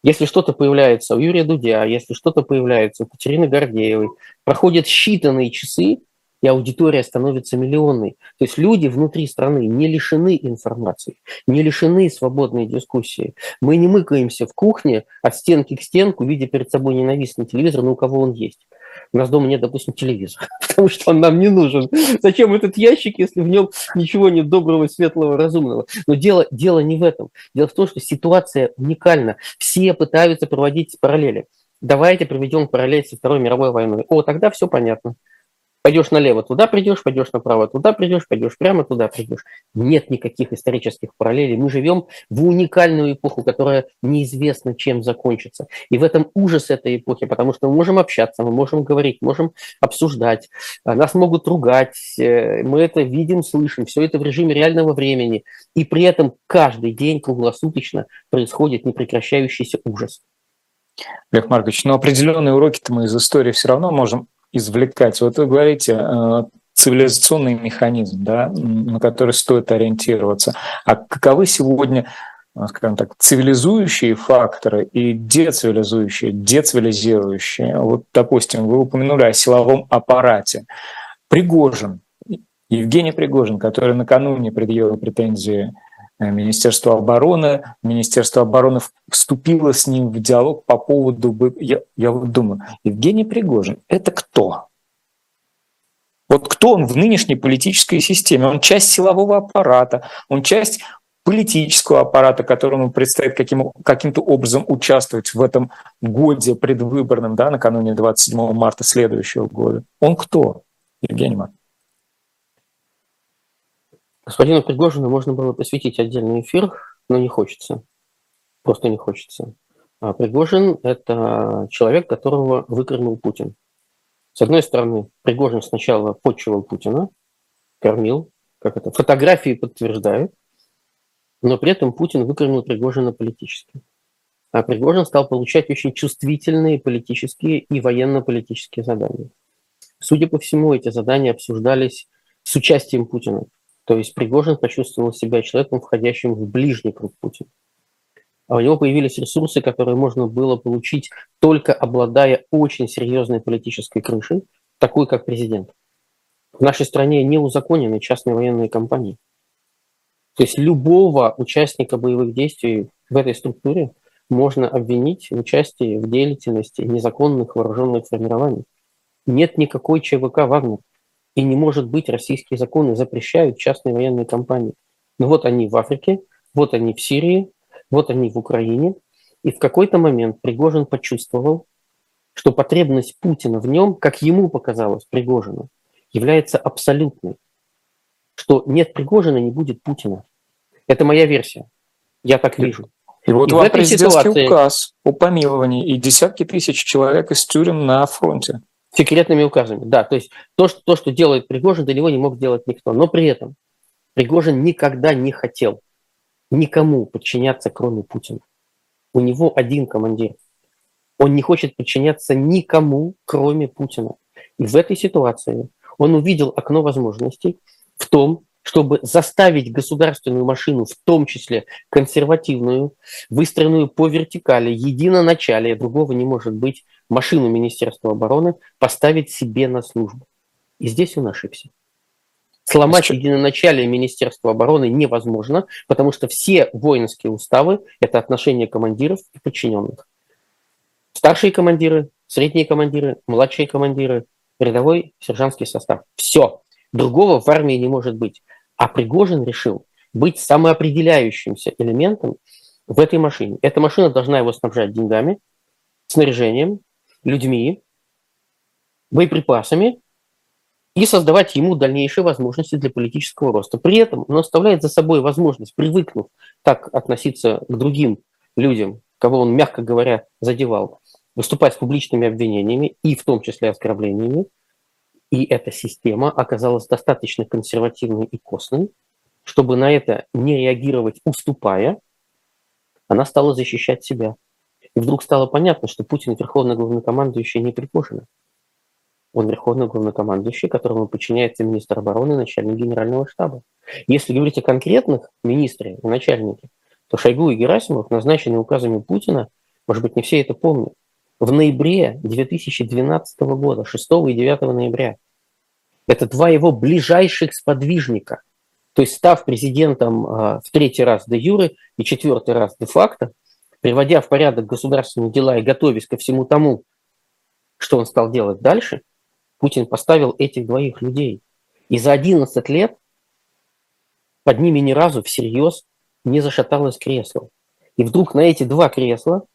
Если что-то появляется у Юрия Дудя, если что-то появляется у Катерины Гордеевой, проходят считанные часы, и аудитория становится миллионной. То есть люди внутри страны не лишены информации, не лишены свободной дискуссии. Мы не мыкаемся в кухне от стенки к стенку, видя перед собой ненавистный телевизор, но у кого он есть. У нас дома нет, допустим, телевизора, потому что он нам не нужен. Зачем этот ящик, если в нем ничего нет доброго, светлого, разумного? Но дело, дело не в этом. Дело в том, что ситуация уникальна. Все пытаются проводить параллели. Давайте проведем параллель со Второй мировой войной. О, тогда все понятно. Пойдешь налево, туда придешь, пойдешь направо, туда придешь, пойдешь прямо, туда придешь. Нет никаких исторических параллелей. Мы живем в уникальную эпоху, которая неизвестно, чем закончится. И в этом ужас этой эпохи, потому что мы можем общаться, мы можем говорить, можем обсуждать, а нас могут ругать, э, мы это видим, слышим, все это в режиме реального времени. И при этом каждый день круглосуточно происходит непрекращающийся ужас.
Лев Маркович, но определенные уроки-то мы из истории все равно можем извлекать? Вот вы говорите, э, цивилизационный механизм, да, на который стоит ориентироваться. А каковы сегодня, э, скажем так, цивилизующие факторы и децивилизующие, децивилизирующие? Вот, допустим, вы упомянули о силовом аппарате. Пригожин, Евгений Пригожин, который накануне предъявил претензии Министерство обороны. Министерство обороны вступило с ним в диалог по поводу... Я, я вот думаю, Евгений Пригожин — это кто? Вот кто он в нынешней политической системе? Он часть силового аппарата, он часть политического аппарата, которому предстоит каким, каким-то образом участвовать в этом годе предвыборном, да, накануне 27 марта следующего года. Он кто, Евгений Маркович?
Господину Пригожину можно было посвятить отдельный эфир, но не хочется. Просто не хочется. А Пригожин – это человек, которого выкормил Путин. С одной стороны, Пригожин сначала почивал Путина, кормил, как это, фотографии подтверждают, но при этом Путин выкормил Пригожина политически. А Пригожин стал получать очень чувствительные политические и военно-политические задания. Судя по всему, эти задания обсуждались с участием Путина. То есть Пригожин почувствовал себя человеком, входящим в ближний круг Путина. А у него появились ресурсы, которые можно было получить только обладая очень серьезной политической крышей, такой как президент. В нашей стране не узаконены частные военные компании. То есть любого участника боевых действий в этой структуре можно обвинить в участии в деятельности незаконных вооруженных формирований. Нет никакой ЧВК «Вагнер». И не может быть, российские законы запрещают частные военные компании. Но ну вот они в Африке, вот они в Сирии, вот они в Украине. И в какой-то момент Пригожин почувствовал, что потребность Путина в нем, как ему показалось Пригожину, является абсолютной. Что нет Пригожина, не будет Путина. Это моя версия. Я так вижу.
И вот и вам президентский ситуации... указ о помиловании и десятки тысяч человек из тюрем на фронте.
Секретными указами, да. То есть то, что, то, что делает Пригожин, до него не мог сделать никто. Но при этом Пригожин никогда не хотел никому подчиняться, кроме Путина. У него один командир. Он не хочет подчиняться никому, кроме Путина. И в этой ситуации он увидел окно возможностей в том, чтобы заставить государственную машину, в том числе консервативную, выстроенную по вертикали, единоначалие, другого не может быть, машину Министерства обороны поставить себе на службу. И здесь он ошибся. Сломать Что? единоначалие Министерства обороны невозможно, потому что все воинские уставы – это отношения командиров и подчиненных. Старшие командиры, средние командиры, младшие командиры, рядовой сержантский состав. Все. Другого в армии не может быть. А Пригожин решил быть самоопределяющимся элементом в этой машине. Эта машина должна его снабжать деньгами, снаряжением, людьми, боеприпасами и создавать ему дальнейшие возможности для политического роста. При этом он оставляет за собой возможность, привыкнув так относиться к другим людям, кого он, мягко говоря, задевал, выступать с публичными обвинениями и в том числе оскорблениями, и эта система оказалась достаточно консервативной и костной, чтобы на это не реагировать, уступая, она стала защищать себя. И вдруг стало понятно, что Путин верховный главнокомандующий не Пригожина. Он верховный главнокомандующий, которому подчиняется министр обороны начальник генерального штаба. Если говорить о конкретных министре и начальнике, то Шойгу и Герасимов, назначенные указами Путина, может быть, не все это помнят, в ноябре 2012 года, 6 и 9 ноября. Это два его ближайших сподвижника. То есть, став президентом а, в третий раз де юре и четвертый раз де факто, приводя в порядок государственные дела и готовясь ко всему тому, что он стал делать дальше, Путин поставил этих двоих людей. И за 11 лет под ними ни разу всерьез не зашаталось кресло. И вдруг на эти два кресла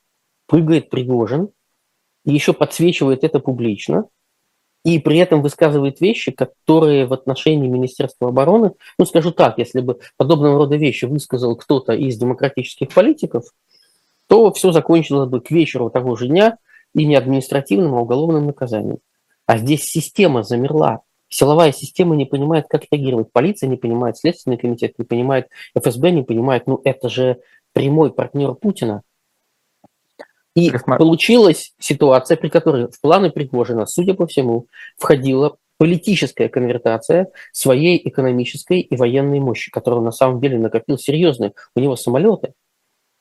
прыгает Пригожин, и еще подсвечивает это публично, и при этом высказывает вещи, которые в отношении Министерства обороны, ну скажу так, если бы подобного рода вещи высказал кто-то из демократических политиков, то все закончилось бы к вечеру того же дня и не административным, а уголовным наказанием. А здесь система замерла. Силовая система не понимает, как реагировать. Полиция не понимает, Следственный комитет не понимает, ФСБ не понимает. Ну это же прямой партнер Путина. И получилась ситуация, при которой в планы Пригожина, судя по всему, входила политическая конвертация своей экономической и военной мощи, которую на самом деле накопил серьезный. У него самолеты,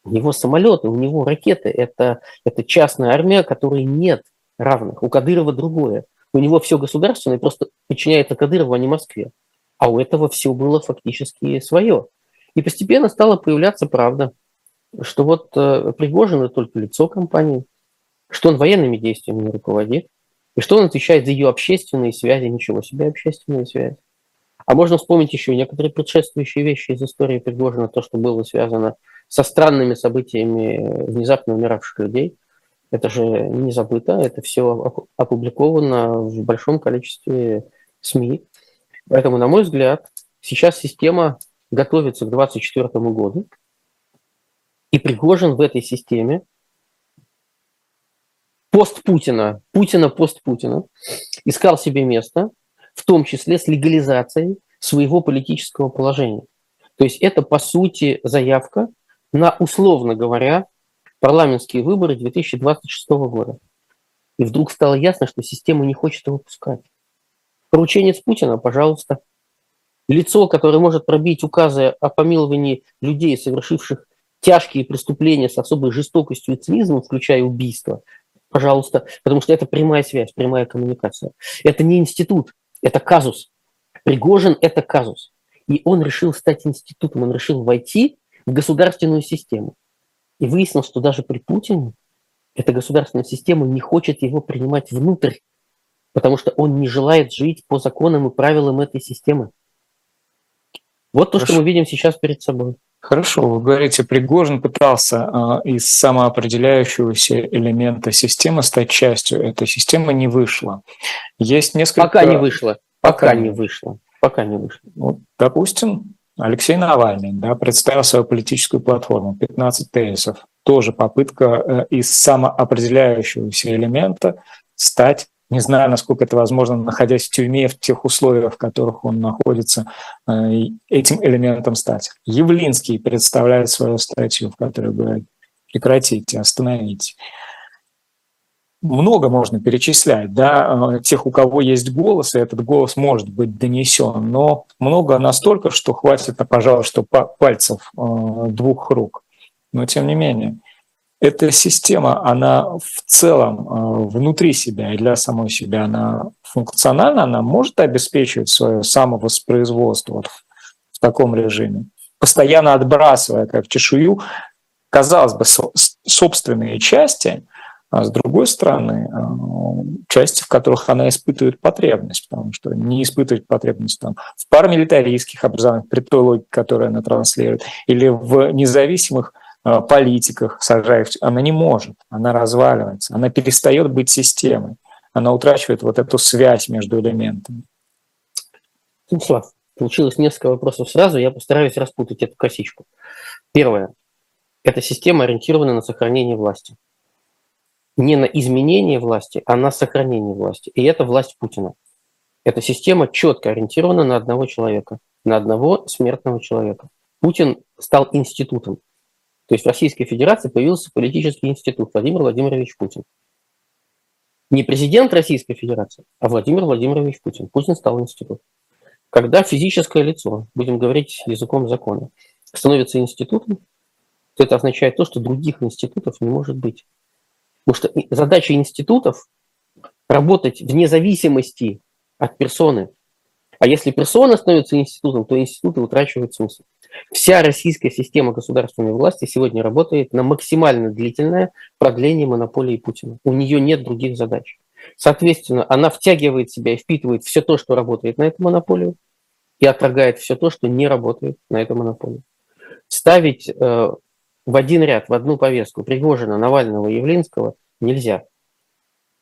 у него самолеты, у него ракеты. Это, это частная армия, которой нет равных. У Кадырова другое. У него все государственное, просто подчиняется Кадырову, а не Москве. А у этого все было фактически свое. И постепенно стала появляться правда что вот э, Пригожин это только лицо компании, что он военными действиями не руководит, и что он отвечает за ее общественные связи, ничего себе общественные связи. А можно вспомнить еще некоторые предшествующие вещи из истории Пригожина, то, что было связано со странными событиями внезапно умиравших людей. Это же не забыто, это все опубликовано в большом количестве СМИ. Поэтому, на мой взгляд, сейчас система готовится к 2024 году. И Пригожин в этой системе пост Путина, Путина пост Путина, искал себе место, в том числе с легализацией своего политического положения. То есть это, по сути, заявка на, условно говоря, парламентские выборы 2026 года. И вдруг стало ясно, что система не хочет его пускать. Порученец Путина, пожалуйста. Лицо, которое может пробить указы о помиловании людей, совершивших тяжкие преступления с особой жестокостью и цинизмом, включая убийство, пожалуйста, потому что это прямая связь, прямая коммуникация. Это не институт, это казус. Пригожин – это казус. И он решил стать институтом, он решил войти в государственную систему. И выяснил, что даже при Путине эта государственная система не хочет его принимать внутрь, потому что он не желает жить по законам и правилам этой системы. Вот то, Хорошо. что мы видим сейчас перед собой.
Хорошо, вы говорите, Пригожин пытался э, из самоопределяющегося элемента системы стать частью. Эта система не вышла. Есть несколько...
Пока не вышла. Пока, Пока не вышло. Пока не вышло.
Вот, допустим, Алексей Навальный да, представил свою политическую платформу 15 тезисов. Тоже попытка э, из самоопределяющегося элемента стать не знаю, насколько это возможно, находясь в тюрьме, в тех условиях, в которых он находится, э, этим элементом стать. Явлинский представляет свою статью, в которой говорит, прекратите, остановите. Много можно перечислять, да, э, тех, у кого есть голос, и этот голос может быть донесен, но много настолько, что хватит, пожалуй, что пальцев э, двух рук. Но тем не менее, эта система, она в целом э, внутри себя и для самой себя, она функциональна, она может обеспечивать свое самовоспроизводство вот в таком режиме, постоянно отбрасывая как чешую, казалось бы, собственные части, а с другой стороны, э, части, в которых она испытывает потребность, потому что не испытывать потребность там, в парамилитаристских образованиях, при той логике, которую она транслирует, или в независимых Э, политиках, сажая она не может, она разваливается, она перестает быть системой, она утрачивает вот эту связь между элементами.
Станислав, получилось несколько вопросов сразу, я постараюсь распутать эту косичку. Первое. Эта система ориентирована на сохранение власти. Не на изменение власти, а на сохранение власти. И это власть Путина. Эта система четко ориентирована на одного человека, на одного смертного человека. Путин стал институтом. То есть в Российской Федерации появился политический институт Владимир Владимирович Путин. Не президент Российской Федерации, а Владимир Владимирович Путин. Путин стал институт. Когда физическое лицо, будем говорить языком закона, становится институтом, то это означает то, что других институтов не может быть. Потому что задача институтов работать вне зависимости от персоны. А если персона становится институтом, то институты утрачивают смысл. Вся российская система государственной власти сегодня работает на максимально длительное продление монополии Путина. У нее нет других задач. Соответственно, она втягивает себя и впитывает все то, что работает на эту монополию, и отторгает все то, что не работает на эту монополию. Ставить э, в один ряд, в одну повестку Пригожина, Навального и Явлинского нельзя.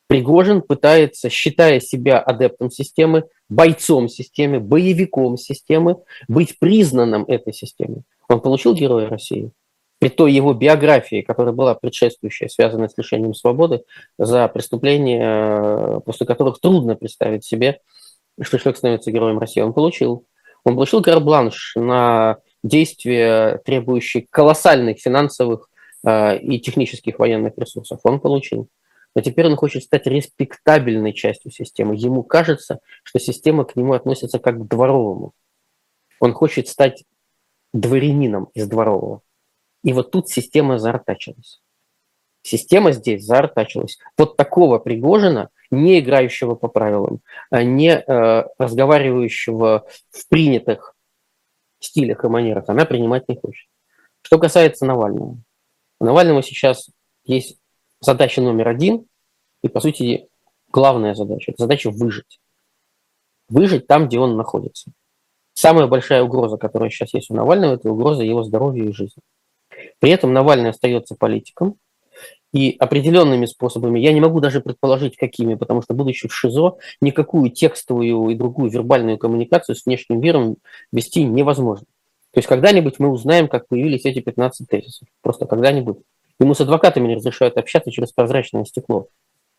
Пригожин пытается, считая себя адептом системы, бойцом системы, боевиком системы, быть признанным этой системой. Он получил Героя России. При той его биографии, которая была предшествующая, связанная с лишением свободы, за преступления, после которых трудно представить себе, что человек становится Героем России, он получил. Он получил карбланш на действия, требующие колоссальных финансовых э, и технических военных ресурсов. Он получил но теперь он хочет стать респектабельной частью системы. Ему кажется, что система к нему относится как к дворовому. Он хочет стать дворянином из дворового. И вот тут система заортачилась. Система здесь заортачилась. Вот такого Пригожина, не играющего по правилам, а не э, разговаривающего в принятых стилях и манерах, она принимать не хочет. Что касается Навального. У Навального сейчас есть задача номер один, и, по сути, главная задача, это задача выжить. Выжить там, где он находится. Самая большая угроза, которая сейчас есть у Навального, это угроза его здоровью и жизни. При этом Навальный остается политиком, и определенными способами, я не могу даже предположить, какими, потому что, будучи в ШИЗО, никакую текстовую и другую вербальную коммуникацию с внешним миром вести невозможно. То есть когда-нибудь мы узнаем, как появились эти 15 тезисов. Просто когда-нибудь. Ему с адвокатами не разрешают общаться через прозрачное стекло.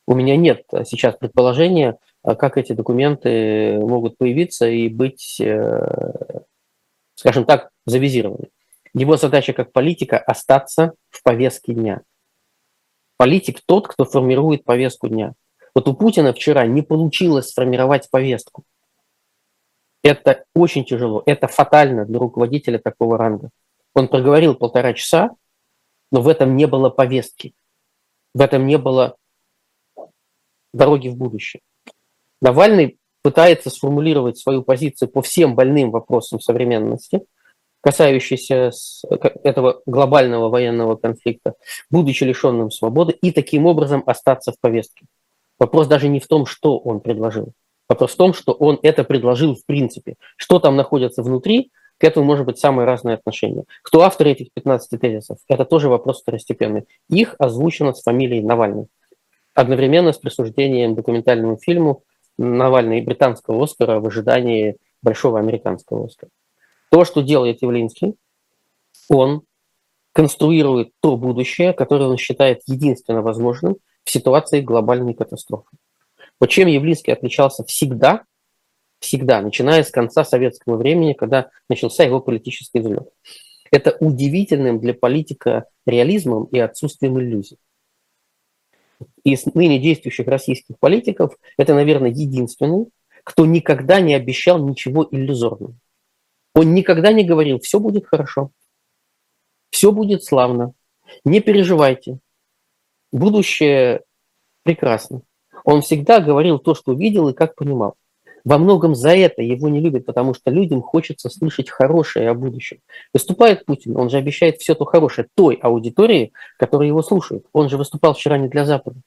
У меня нет сейчас предположения, как эти документы могут появиться и быть, э, скажем так, завизированы. Его задача как политика – остаться в повестке дня. Политик тот, кто формирует повестку дня. Вот у Путина вчера не получилось сформировать повестку. Это очень тяжело, это фатально для руководителя такого ранга. Он проговорил полтора часа, но в этом не было повестки, в этом не было дороги в будущее. Навальный пытается сформулировать свою позицию по всем больным вопросам современности, касающиеся этого глобального военного конфликта, будучи лишенным свободы, и таким образом остаться в повестке. Вопрос даже не в том, что он предложил. Вопрос в том, что он это предложил в принципе. Что там находится внутри, к этому может быть самое разное отношение. Кто автор этих 15 тезисов? Это тоже вопрос второстепенный. Их озвучено с фамилией Навальный. Одновременно с присуждением документальному фильму Навальный британского Оскара в ожидании большого американского Оскара. То, что делает Явлинский, он конструирует то будущее, которое он считает единственно возможным в ситуации глобальной катастрофы. Вот чем Явлинский отличался всегда, всегда, начиная с конца советского времени, когда начался его политический взлет. Это удивительным для политика реализмом и отсутствием иллюзий. Из ныне действующих российских политиков это, наверное, единственный, кто никогда не обещал ничего иллюзорного. Он никогда не говорил, все будет хорошо, все будет славно, не переживайте, будущее прекрасно. Он всегда говорил то, что видел и как понимал. Во многом за это его не любят, потому что людям хочется слышать хорошее о будущем. Выступает Путин, он же обещает все то хорошее той аудитории, которая его слушает. Он же выступал вчера не для Запада.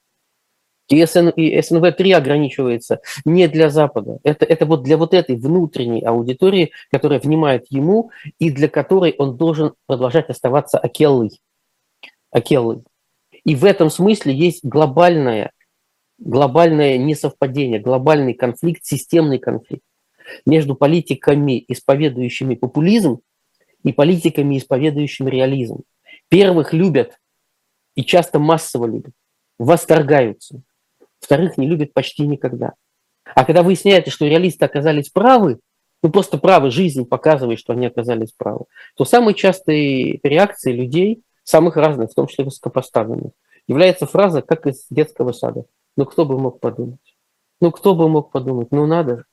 И, СН, и СНВ-3 ограничивается не для Запада. Это, это вот для вот этой внутренней аудитории, которая внимает ему и для которой он должен продолжать оставаться Акеллой. Акеллой. И в этом смысле есть глобальная глобальное несовпадение, глобальный конфликт, системный конфликт между политиками, исповедующими популизм, и политиками, исповедующими реализм. Первых любят и часто массово любят, восторгаются. Вторых не любят почти никогда. А когда выясняется, что реалисты оказались правы, ну просто правы, жизнь показывает, что они оказались правы, то самой частой реакцией людей, самых разных, в том числе высокопоставленных, является фраза «как из детского сада». Ну, кто бы мог подумать? Ну, кто бы мог подумать? Ну, надо же.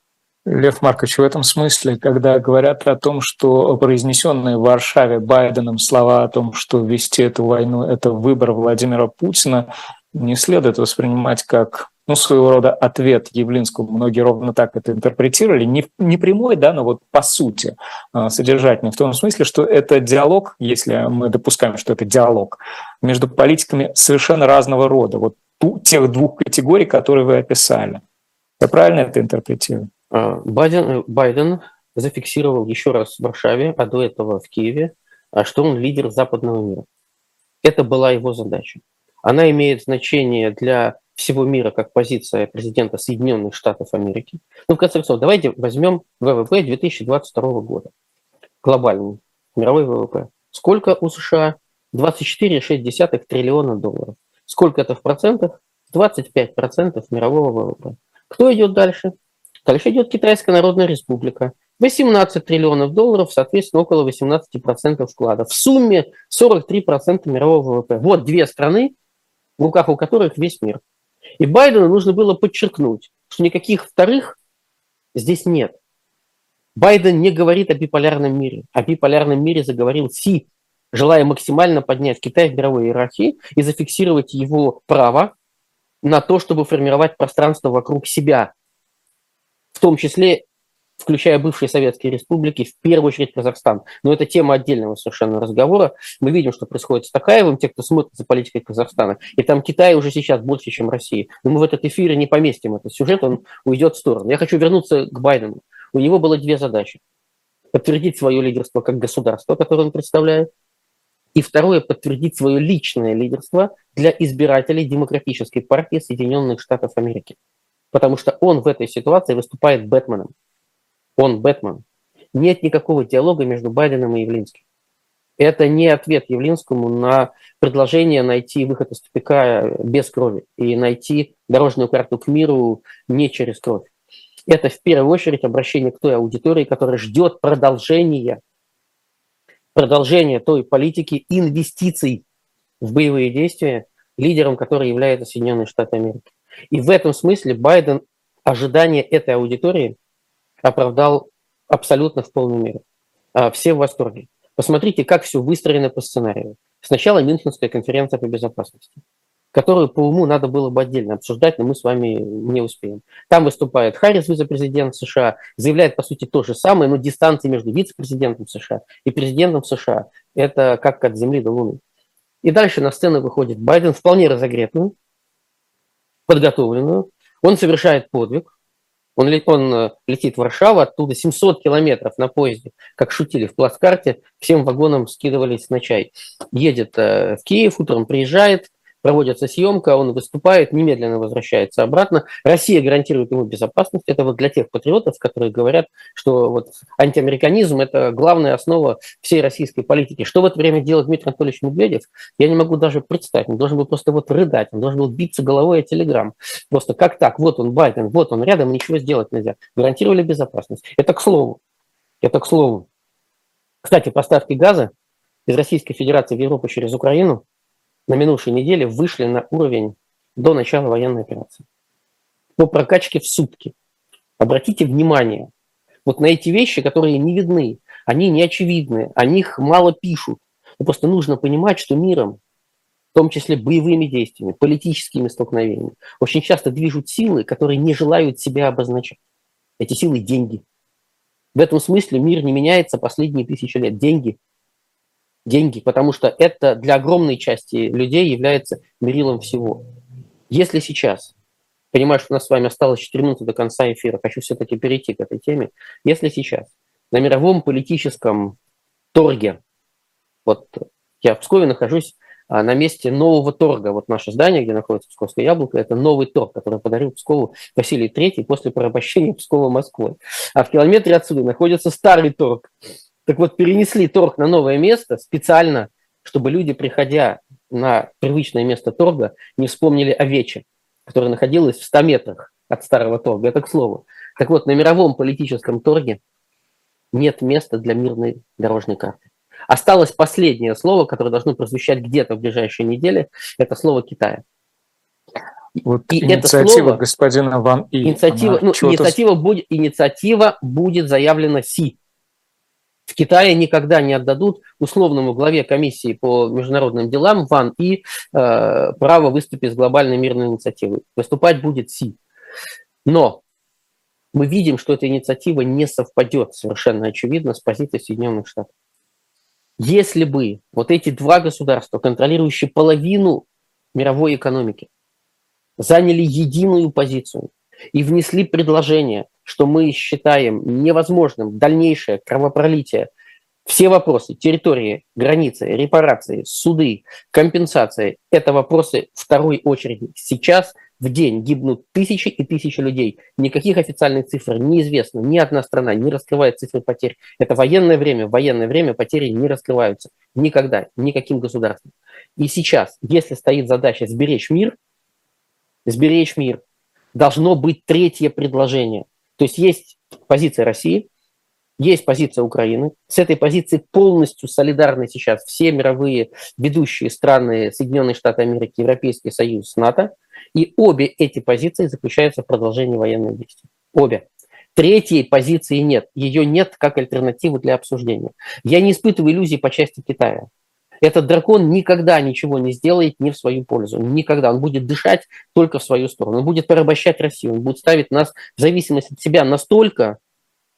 Лев Маркович, в этом смысле, когда говорят о том, что произнесенные в Варшаве Байденом слова о том, что вести эту войну – это выбор Владимира Путина, не следует воспринимать как ну, своего рода ответ Явлинскому. Многие ровно так это интерпретировали. Не, не прямой, да, но вот по сути а, содержательный. В том смысле, что это диалог, если мы допускаем, что это диалог, между политиками совершенно разного рода. Вот ту, тех двух категорий, которые вы описали. Я правильно это интерпретирую?
А, Байден, Байден зафиксировал еще раз в Варшаве, а до этого в Киеве, а, что он лидер западного мира. Это была его задача. Она имеет значение для всего мира как позиция президента Соединенных Штатов Америки. Ну, в конце концов, давайте возьмем ВВП 2022 года. Глобальный, мировой ВВП. Сколько у США? 24,6 триллиона долларов. Сколько это в процентах? 25% мирового ВВП. Кто идет дальше? Дальше идет Китайская Народная Республика. 18 триллионов долларов, соответственно, около 18% вклада. В сумме 43% мирового ВВП. Вот две страны, в руках у которых весь мир. И Байдену нужно было подчеркнуть, что никаких вторых здесь нет. Байден не говорит о биполярном мире. О биполярном мире заговорил Си, желая максимально поднять Китай в мировой иерархии и зафиксировать его право на то, чтобы формировать пространство вокруг себя, в том числе включая бывшие советские республики, в первую очередь Казахстан. Но это тема отдельного совершенно разговора. Мы видим, что происходит с Такаевым, те, кто смотрит за политикой Казахстана. И там Китай уже сейчас больше, чем Россия. Но мы в этот эфир не поместим этот сюжет, он уйдет в сторону. Я хочу вернуться к Байдену. У него было две задачи. Подтвердить свое лидерство как государство, которое он представляет, и второе, подтвердить свое личное лидерство для избирателей Демократической партии Соединенных Штатов Америки. Потому что он в этой ситуации выступает Бэтменом. Он Бэтмен. Нет никакого диалога между Байденом и Явлинским. Это не ответ Явлинскому на предложение найти выход из тупика без крови и найти дорожную карту к миру не через кровь. Это в первую очередь обращение к той аудитории, которая ждет продолжения продолжение той политики инвестиций в боевые действия, лидером которой является Соединенные Штаты Америки. И в этом смысле Байден ожидания этой аудитории оправдал абсолютно в полной мере. А, все в восторге. Посмотрите, как все выстроено по сценарию. Сначала Мюнхенская конференция по безопасности которую по уму надо было бы отдельно обсуждать, но мы с вами не успеем. Там выступает Харрис, вице-президент США, заявляет, по сути, то же самое, но дистанция между вице-президентом США и президентом США – это как от Земли до Луны. И дальше на сцену выходит Байден, вполне разогретую, подготовленную. Он совершает подвиг, Он, он э, летит в Варшаву, оттуда 700 километров на поезде, как шутили в плацкарте, всем вагонам скидывались на чай. Едет э, в Киев, утром приезжает, проводится съемка, он выступает, немедленно возвращается обратно. Россия гарантирует ему безопасность. Это вот для тех патриотов, которые говорят, что вот антиамериканизм – это главная основа всей российской политики. Что в это время делает Дмитрий Анатольевич Медведев, я не могу даже представить. Он должен был просто вот рыдать, он должен был биться головой о телеграм. Просто как так? Вот он, Байден, вот он рядом, ничего сделать нельзя. Гарантировали безопасность. Это к слову. Это к слову. Кстати, поставки газа из Российской Федерации в Европу через Украину на минувшей неделе вышли на уровень до начала военной операции. По прокачке в сутки. Обратите внимание вот на эти вещи, которые не видны, они не очевидны, о них мало пишут. Но просто нужно понимать, что миром, в том числе боевыми действиями, политическими столкновениями, очень часто движут силы, которые не желают себя обозначать. Эти силы – деньги. В этом смысле мир не меняется последние тысячи лет. Деньги деньги, потому что это для огромной части людей является мерилом всего. Если сейчас, понимаю, что у нас с вами осталось 4 минуты до конца эфира, хочу все-таки перейти к этой теме, если сейчас на мировом политическом торге, вот я в Пскове нахожусь а, на месте нового торга. Вот наше здание, где находится Псковское яблоко, это новый торг, который подарил Пскову Василий III после порабощения Пскова Москвой. А в километре отсюда находится старый торг, так вот, перенесли торг на новое место специально, чтобы люди, приходя на привычное место торга, не вспомнили о Вече, которая находилась в 100 метрах от старого торга. Это к слову. Так вот, на мировом политическом торге нет места для мирной дорожной карты. Осталось последнее слово, которое должно прозвучать где-то в ближайшие недели. Это слово Китая.
Вот и инициатива это слово, господина Ван И.
Инициатива, ну, инициатива, будет, инициатива будет заявлена Си. В Китае никогда не отдадут условному главе комиссии по международным делам Ван И э, право выступить с глобальной мирной инициативой. Выступать будет Си. Но мы видим, что эта инициатива не совпадет совершенно очевидно с позицией Соединенных Штатов. Если бы вот эти два государства, контролирующие половину мировой экономики, заняли единую позицию и внесли предложение что мы считаем невозможным дальнейшее кровопролитие, все вопросы территории, границы, репарации, суды, компенсации – это вопросы второй очереди. Сейчас в день гибнут тысячи и тысячи людей. Никаких официальных цифр неизвестно. Ни одна страна не раскрывает цифры потерь. Это военное время. В военное время потери не раскрываются. Никогда. Никаким государством. И сейчас, если стоит задача сберечь мир, сберечь мир, должно быть третье предложение – то есть есть позиция России, есть позиция Украины. С этой позиции полностью солидарны сейчас все мировые ведущие страны Соединенные Штаты Америки, Европейский Союз, НАТО. И обе эти позиции заключаются в продолжении военных действий. Обе. Третьей позиции нет. Ее нет как альтернативы для обсуждения. Я не испытываю иллюзий по части Китая. Этот дракон никогда ничего не сделает не в свою пользу. Никогда. Он будет дышать только в свою сторону. Он будет порабощать Россию. Он будет ставить нас в зависимость от себя настолько,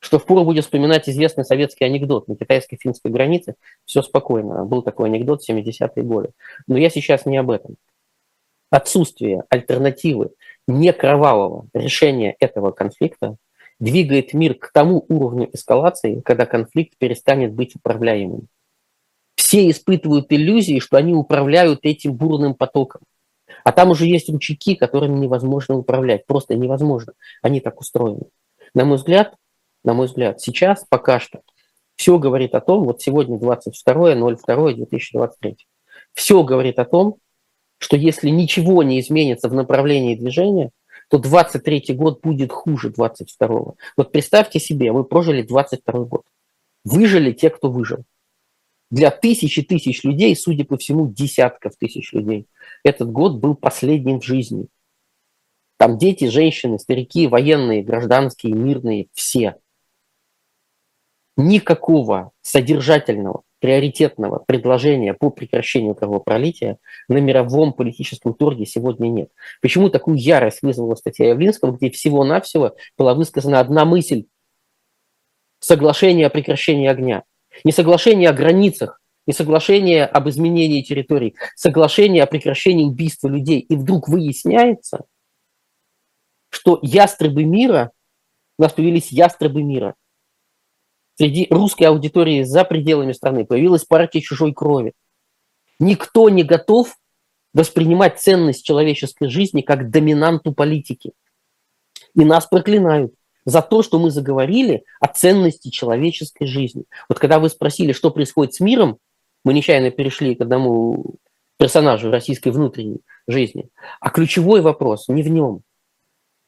что впору будет вспоминать известный советский анекдот на китайско-финской границе. Все спокойно. Был такой анекдот в 70-е годы. Но я сейчас не об этом. Отсутствие альтернативы не кровавого решения этого конфликта двигает мир к тому уровню эскалации, когда конфликт перестанет быть управляемым все испытывают иллюзии, что они управляют этим бурным потоком. А там уже есть ручейки, которыми невозможно управлять. Просто невозможно. Они так устроены. На мой взгляд, на мой взгляд, сейчас пока что все говорит о том, вот сегодня 22.02.2023, все говорит о том, что если ничего не изменится в направлении движения, то 23 год будет хуже 22 Вот представьте себе, вы прожили 22 год. Выжили те, кто выжил для тысячи тысяч людей, судя по всему, десятков тысяч людей, этот год был последним в жизни. Там дети, женщины, старики, военные, гражданские, мирные, все. Никакого содержательного, приоритетного предложения по прекращению кровопролития на мировом политическом торге сегодня нет. Почему такую ярость вызвала статья Явлинского, где всего-навсего была высказана одна мысль – соглашение о прекращении огня – не соглашение о границах, не соглашение об изменении территорий, соглашение о прекращении убийства людей. И вдруг выясняется, что ястребы мира У нас появились ястребы мира. Среди русской аудитории за пределами страны появилась партия чужой крови. Никто не готов воспринимать ценность человеческой жизни как доминанту политики. И нас проклинают за то, что мы заговорили о ценности человеческой жизни. Вот когда вы спросили, что происходит с миром, мы нечаянно перешли к одному персонажу российской внутренней жизни. А ключевой вопрос не в нем.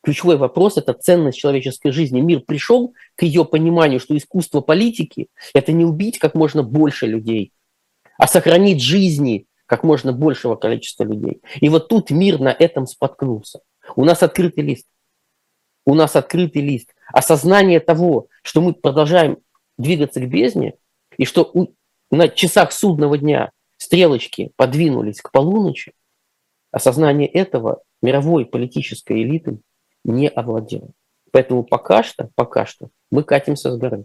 Ключевой вопрос – это ценность человеческой жизни. Мир пришел к ее пониманию, что искусство политики – это не убить как можно больше людей, а сохранить жизни как можно большего количества людей. И вот тут мир на этом споткнулся. У нас открытый лист. У нас открытый лист. Осознание того, что мы продолжаем двигаться к бездне, и что у, на часах судного дня стрелочки подвинулись к полуночи, осознание этого мировой политической элиты не овладело. Поэтому пока что, пока что мы катимся с горы.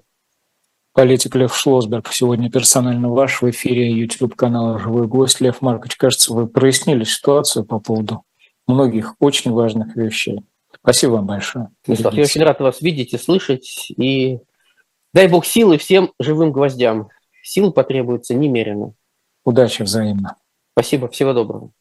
Политик Лев Шлосберг сегодня персонально ваш в эфире YouTube-канала «Живой гость». Лев Маркович, кажется, вы прояснили ситуацию по поводу многих очень важных вещей. Спасибо вам большое.
Мислав, я очень рад вас видеть и слышать. И дай бог силы всем живым гвоздям. Сил потребуется немерено.
Удачи взаимно.
Спасибо, всего доброго.